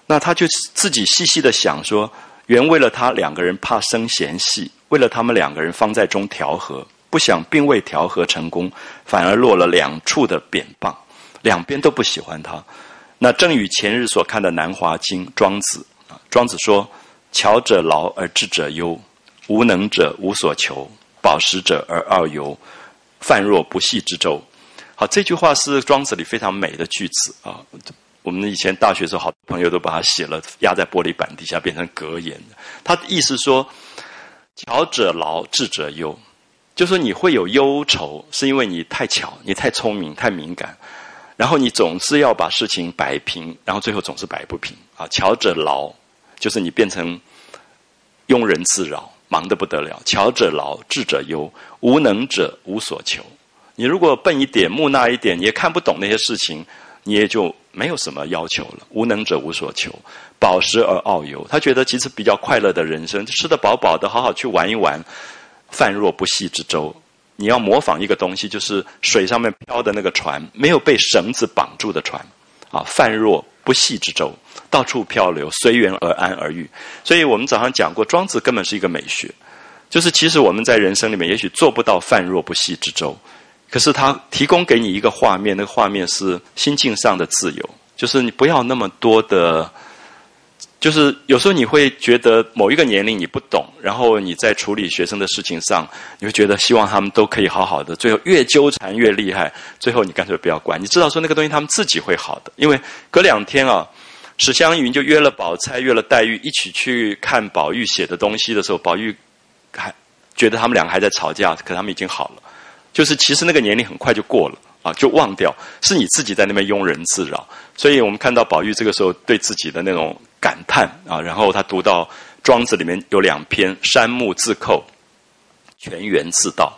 那他就自己细细的想说，原为了他两个人怕生嫌隙，为了他们两个人方在中调和，不想并未调和成功，反而落了两处的扁棒，两边都不喜欢他。那正与前日所看的《南华经》庄子啊，庄子说：“巧者劳而智者忧，无能者无所求，饱食者而傲游，泛若不系之舟。”好，这句话是庄子里非常美的句子啊。我们以前大学时候，好多朋友都把它写了，压在玻璃板底下变成格言。他的意思说：“巧者劳，智者忧。”就说你会有忧愁，是因为你太巧，你太聪明，太敏感。然后你总是要把事情摆平，然后最后总是摆不平啊！巧者劳，就是你变成庸人自扰，忙得不得了。巧者劳，智者忧，无能者无所求。你如果笨一点、木讷一点，你也看不懂那些事情，你也就没有什么要求了。无能者无所求，饱食而遨游。他觉得其实比较快乐的人生，吃得饱饱的，好好去玩一玩，泛若不系之舟。你要模仿一个东西，就是水上面漂的那个船，没有被绳子绑住的船，啊，泛若不系之舟，到处漂流，随缘而安而愈。所以我们早上讲过，庄子根本是一个美学，就是其实我们在人生里面也许做不到泛若不系之舟，可是他提供给你一个画面，那个画面是心境上的自由，就是你不要那么多的就是有时候你会觉得某一个年龄你不懂，然后你在处理学生的事情上，你会觉得希望他们都可以好好的，最后越纠缠越厉害，最后你干脆不要管。你知道说那个东西他们自己会好的，因为隔两天啊，史湘云就约了宝钗，约了黛玉一起去看宝玉写的东西的时候，宝玉还觉得他们两个还在吵架，可他们已经好了。就是其实那个年龄很快就过了啊，就忘掉是你自己在那边庸人自扰。所以我们看到宝玉这个时候对自己的那种。感叹啊！然后他读到《庄子》里面有两篇“山木自寇，泉源自道”。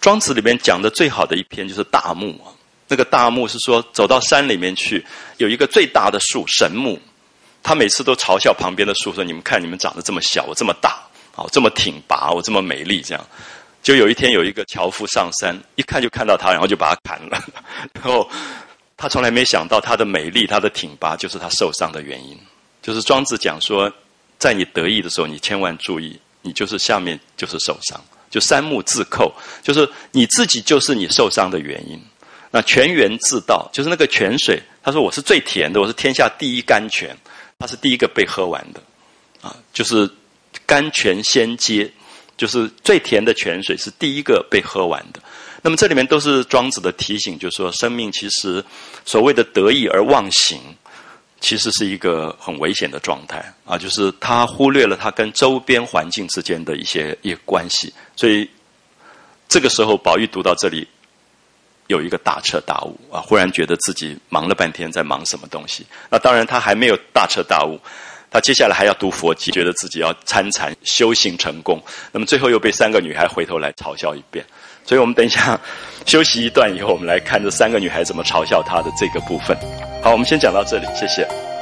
《庄子》里面讲的最好的一篇就是大木啊。那个大木是说走到山里面去，有一个最大的树神木，他每次都嘲笑旁边的树说：“你们看，你们长得这么小，我这么大，啊，这么挺拔，我这么美丽。”这样，就有一天有一个樵夫上山，一看就看到他，然后就把他砍了。然后他从来没想到，他的美丽，他的挺拔，就是他受伤的原因。就是庄子讲说，在你得意的时候，你千万注意，你就是下面就是受伤，就三木自扣，就是你自己就是你受伤的原因。那泉源自道，就是那个泉水，他说我是最甜的，我是天下第一甘泉，他是第一个被喝完的，啊，就是甘泉先接，就是最甜的泉水是第一个被喝完的。那么这里面都是庄子的提醒，就是说生命其实所谓的得意而忘形。其实是一个很危险的状态啊，就是他忽略了他跟周边环境之间的一些一关系，所以这个时候宝玉读到这里，有一个大彻大悟啊，忽然觉得自己忙了半天在忙什么东西。那当然他还没有大彻大悟，他接下来还要读佛经，觉得自己要参禅修行成功。那么最后又被三个女孩回头来嘲笑一遍。所以我们等一下休息一段以后，我们来看这三个女孩怎么嘲笑他的这个部分。好，我们先讲到这里，谢谢。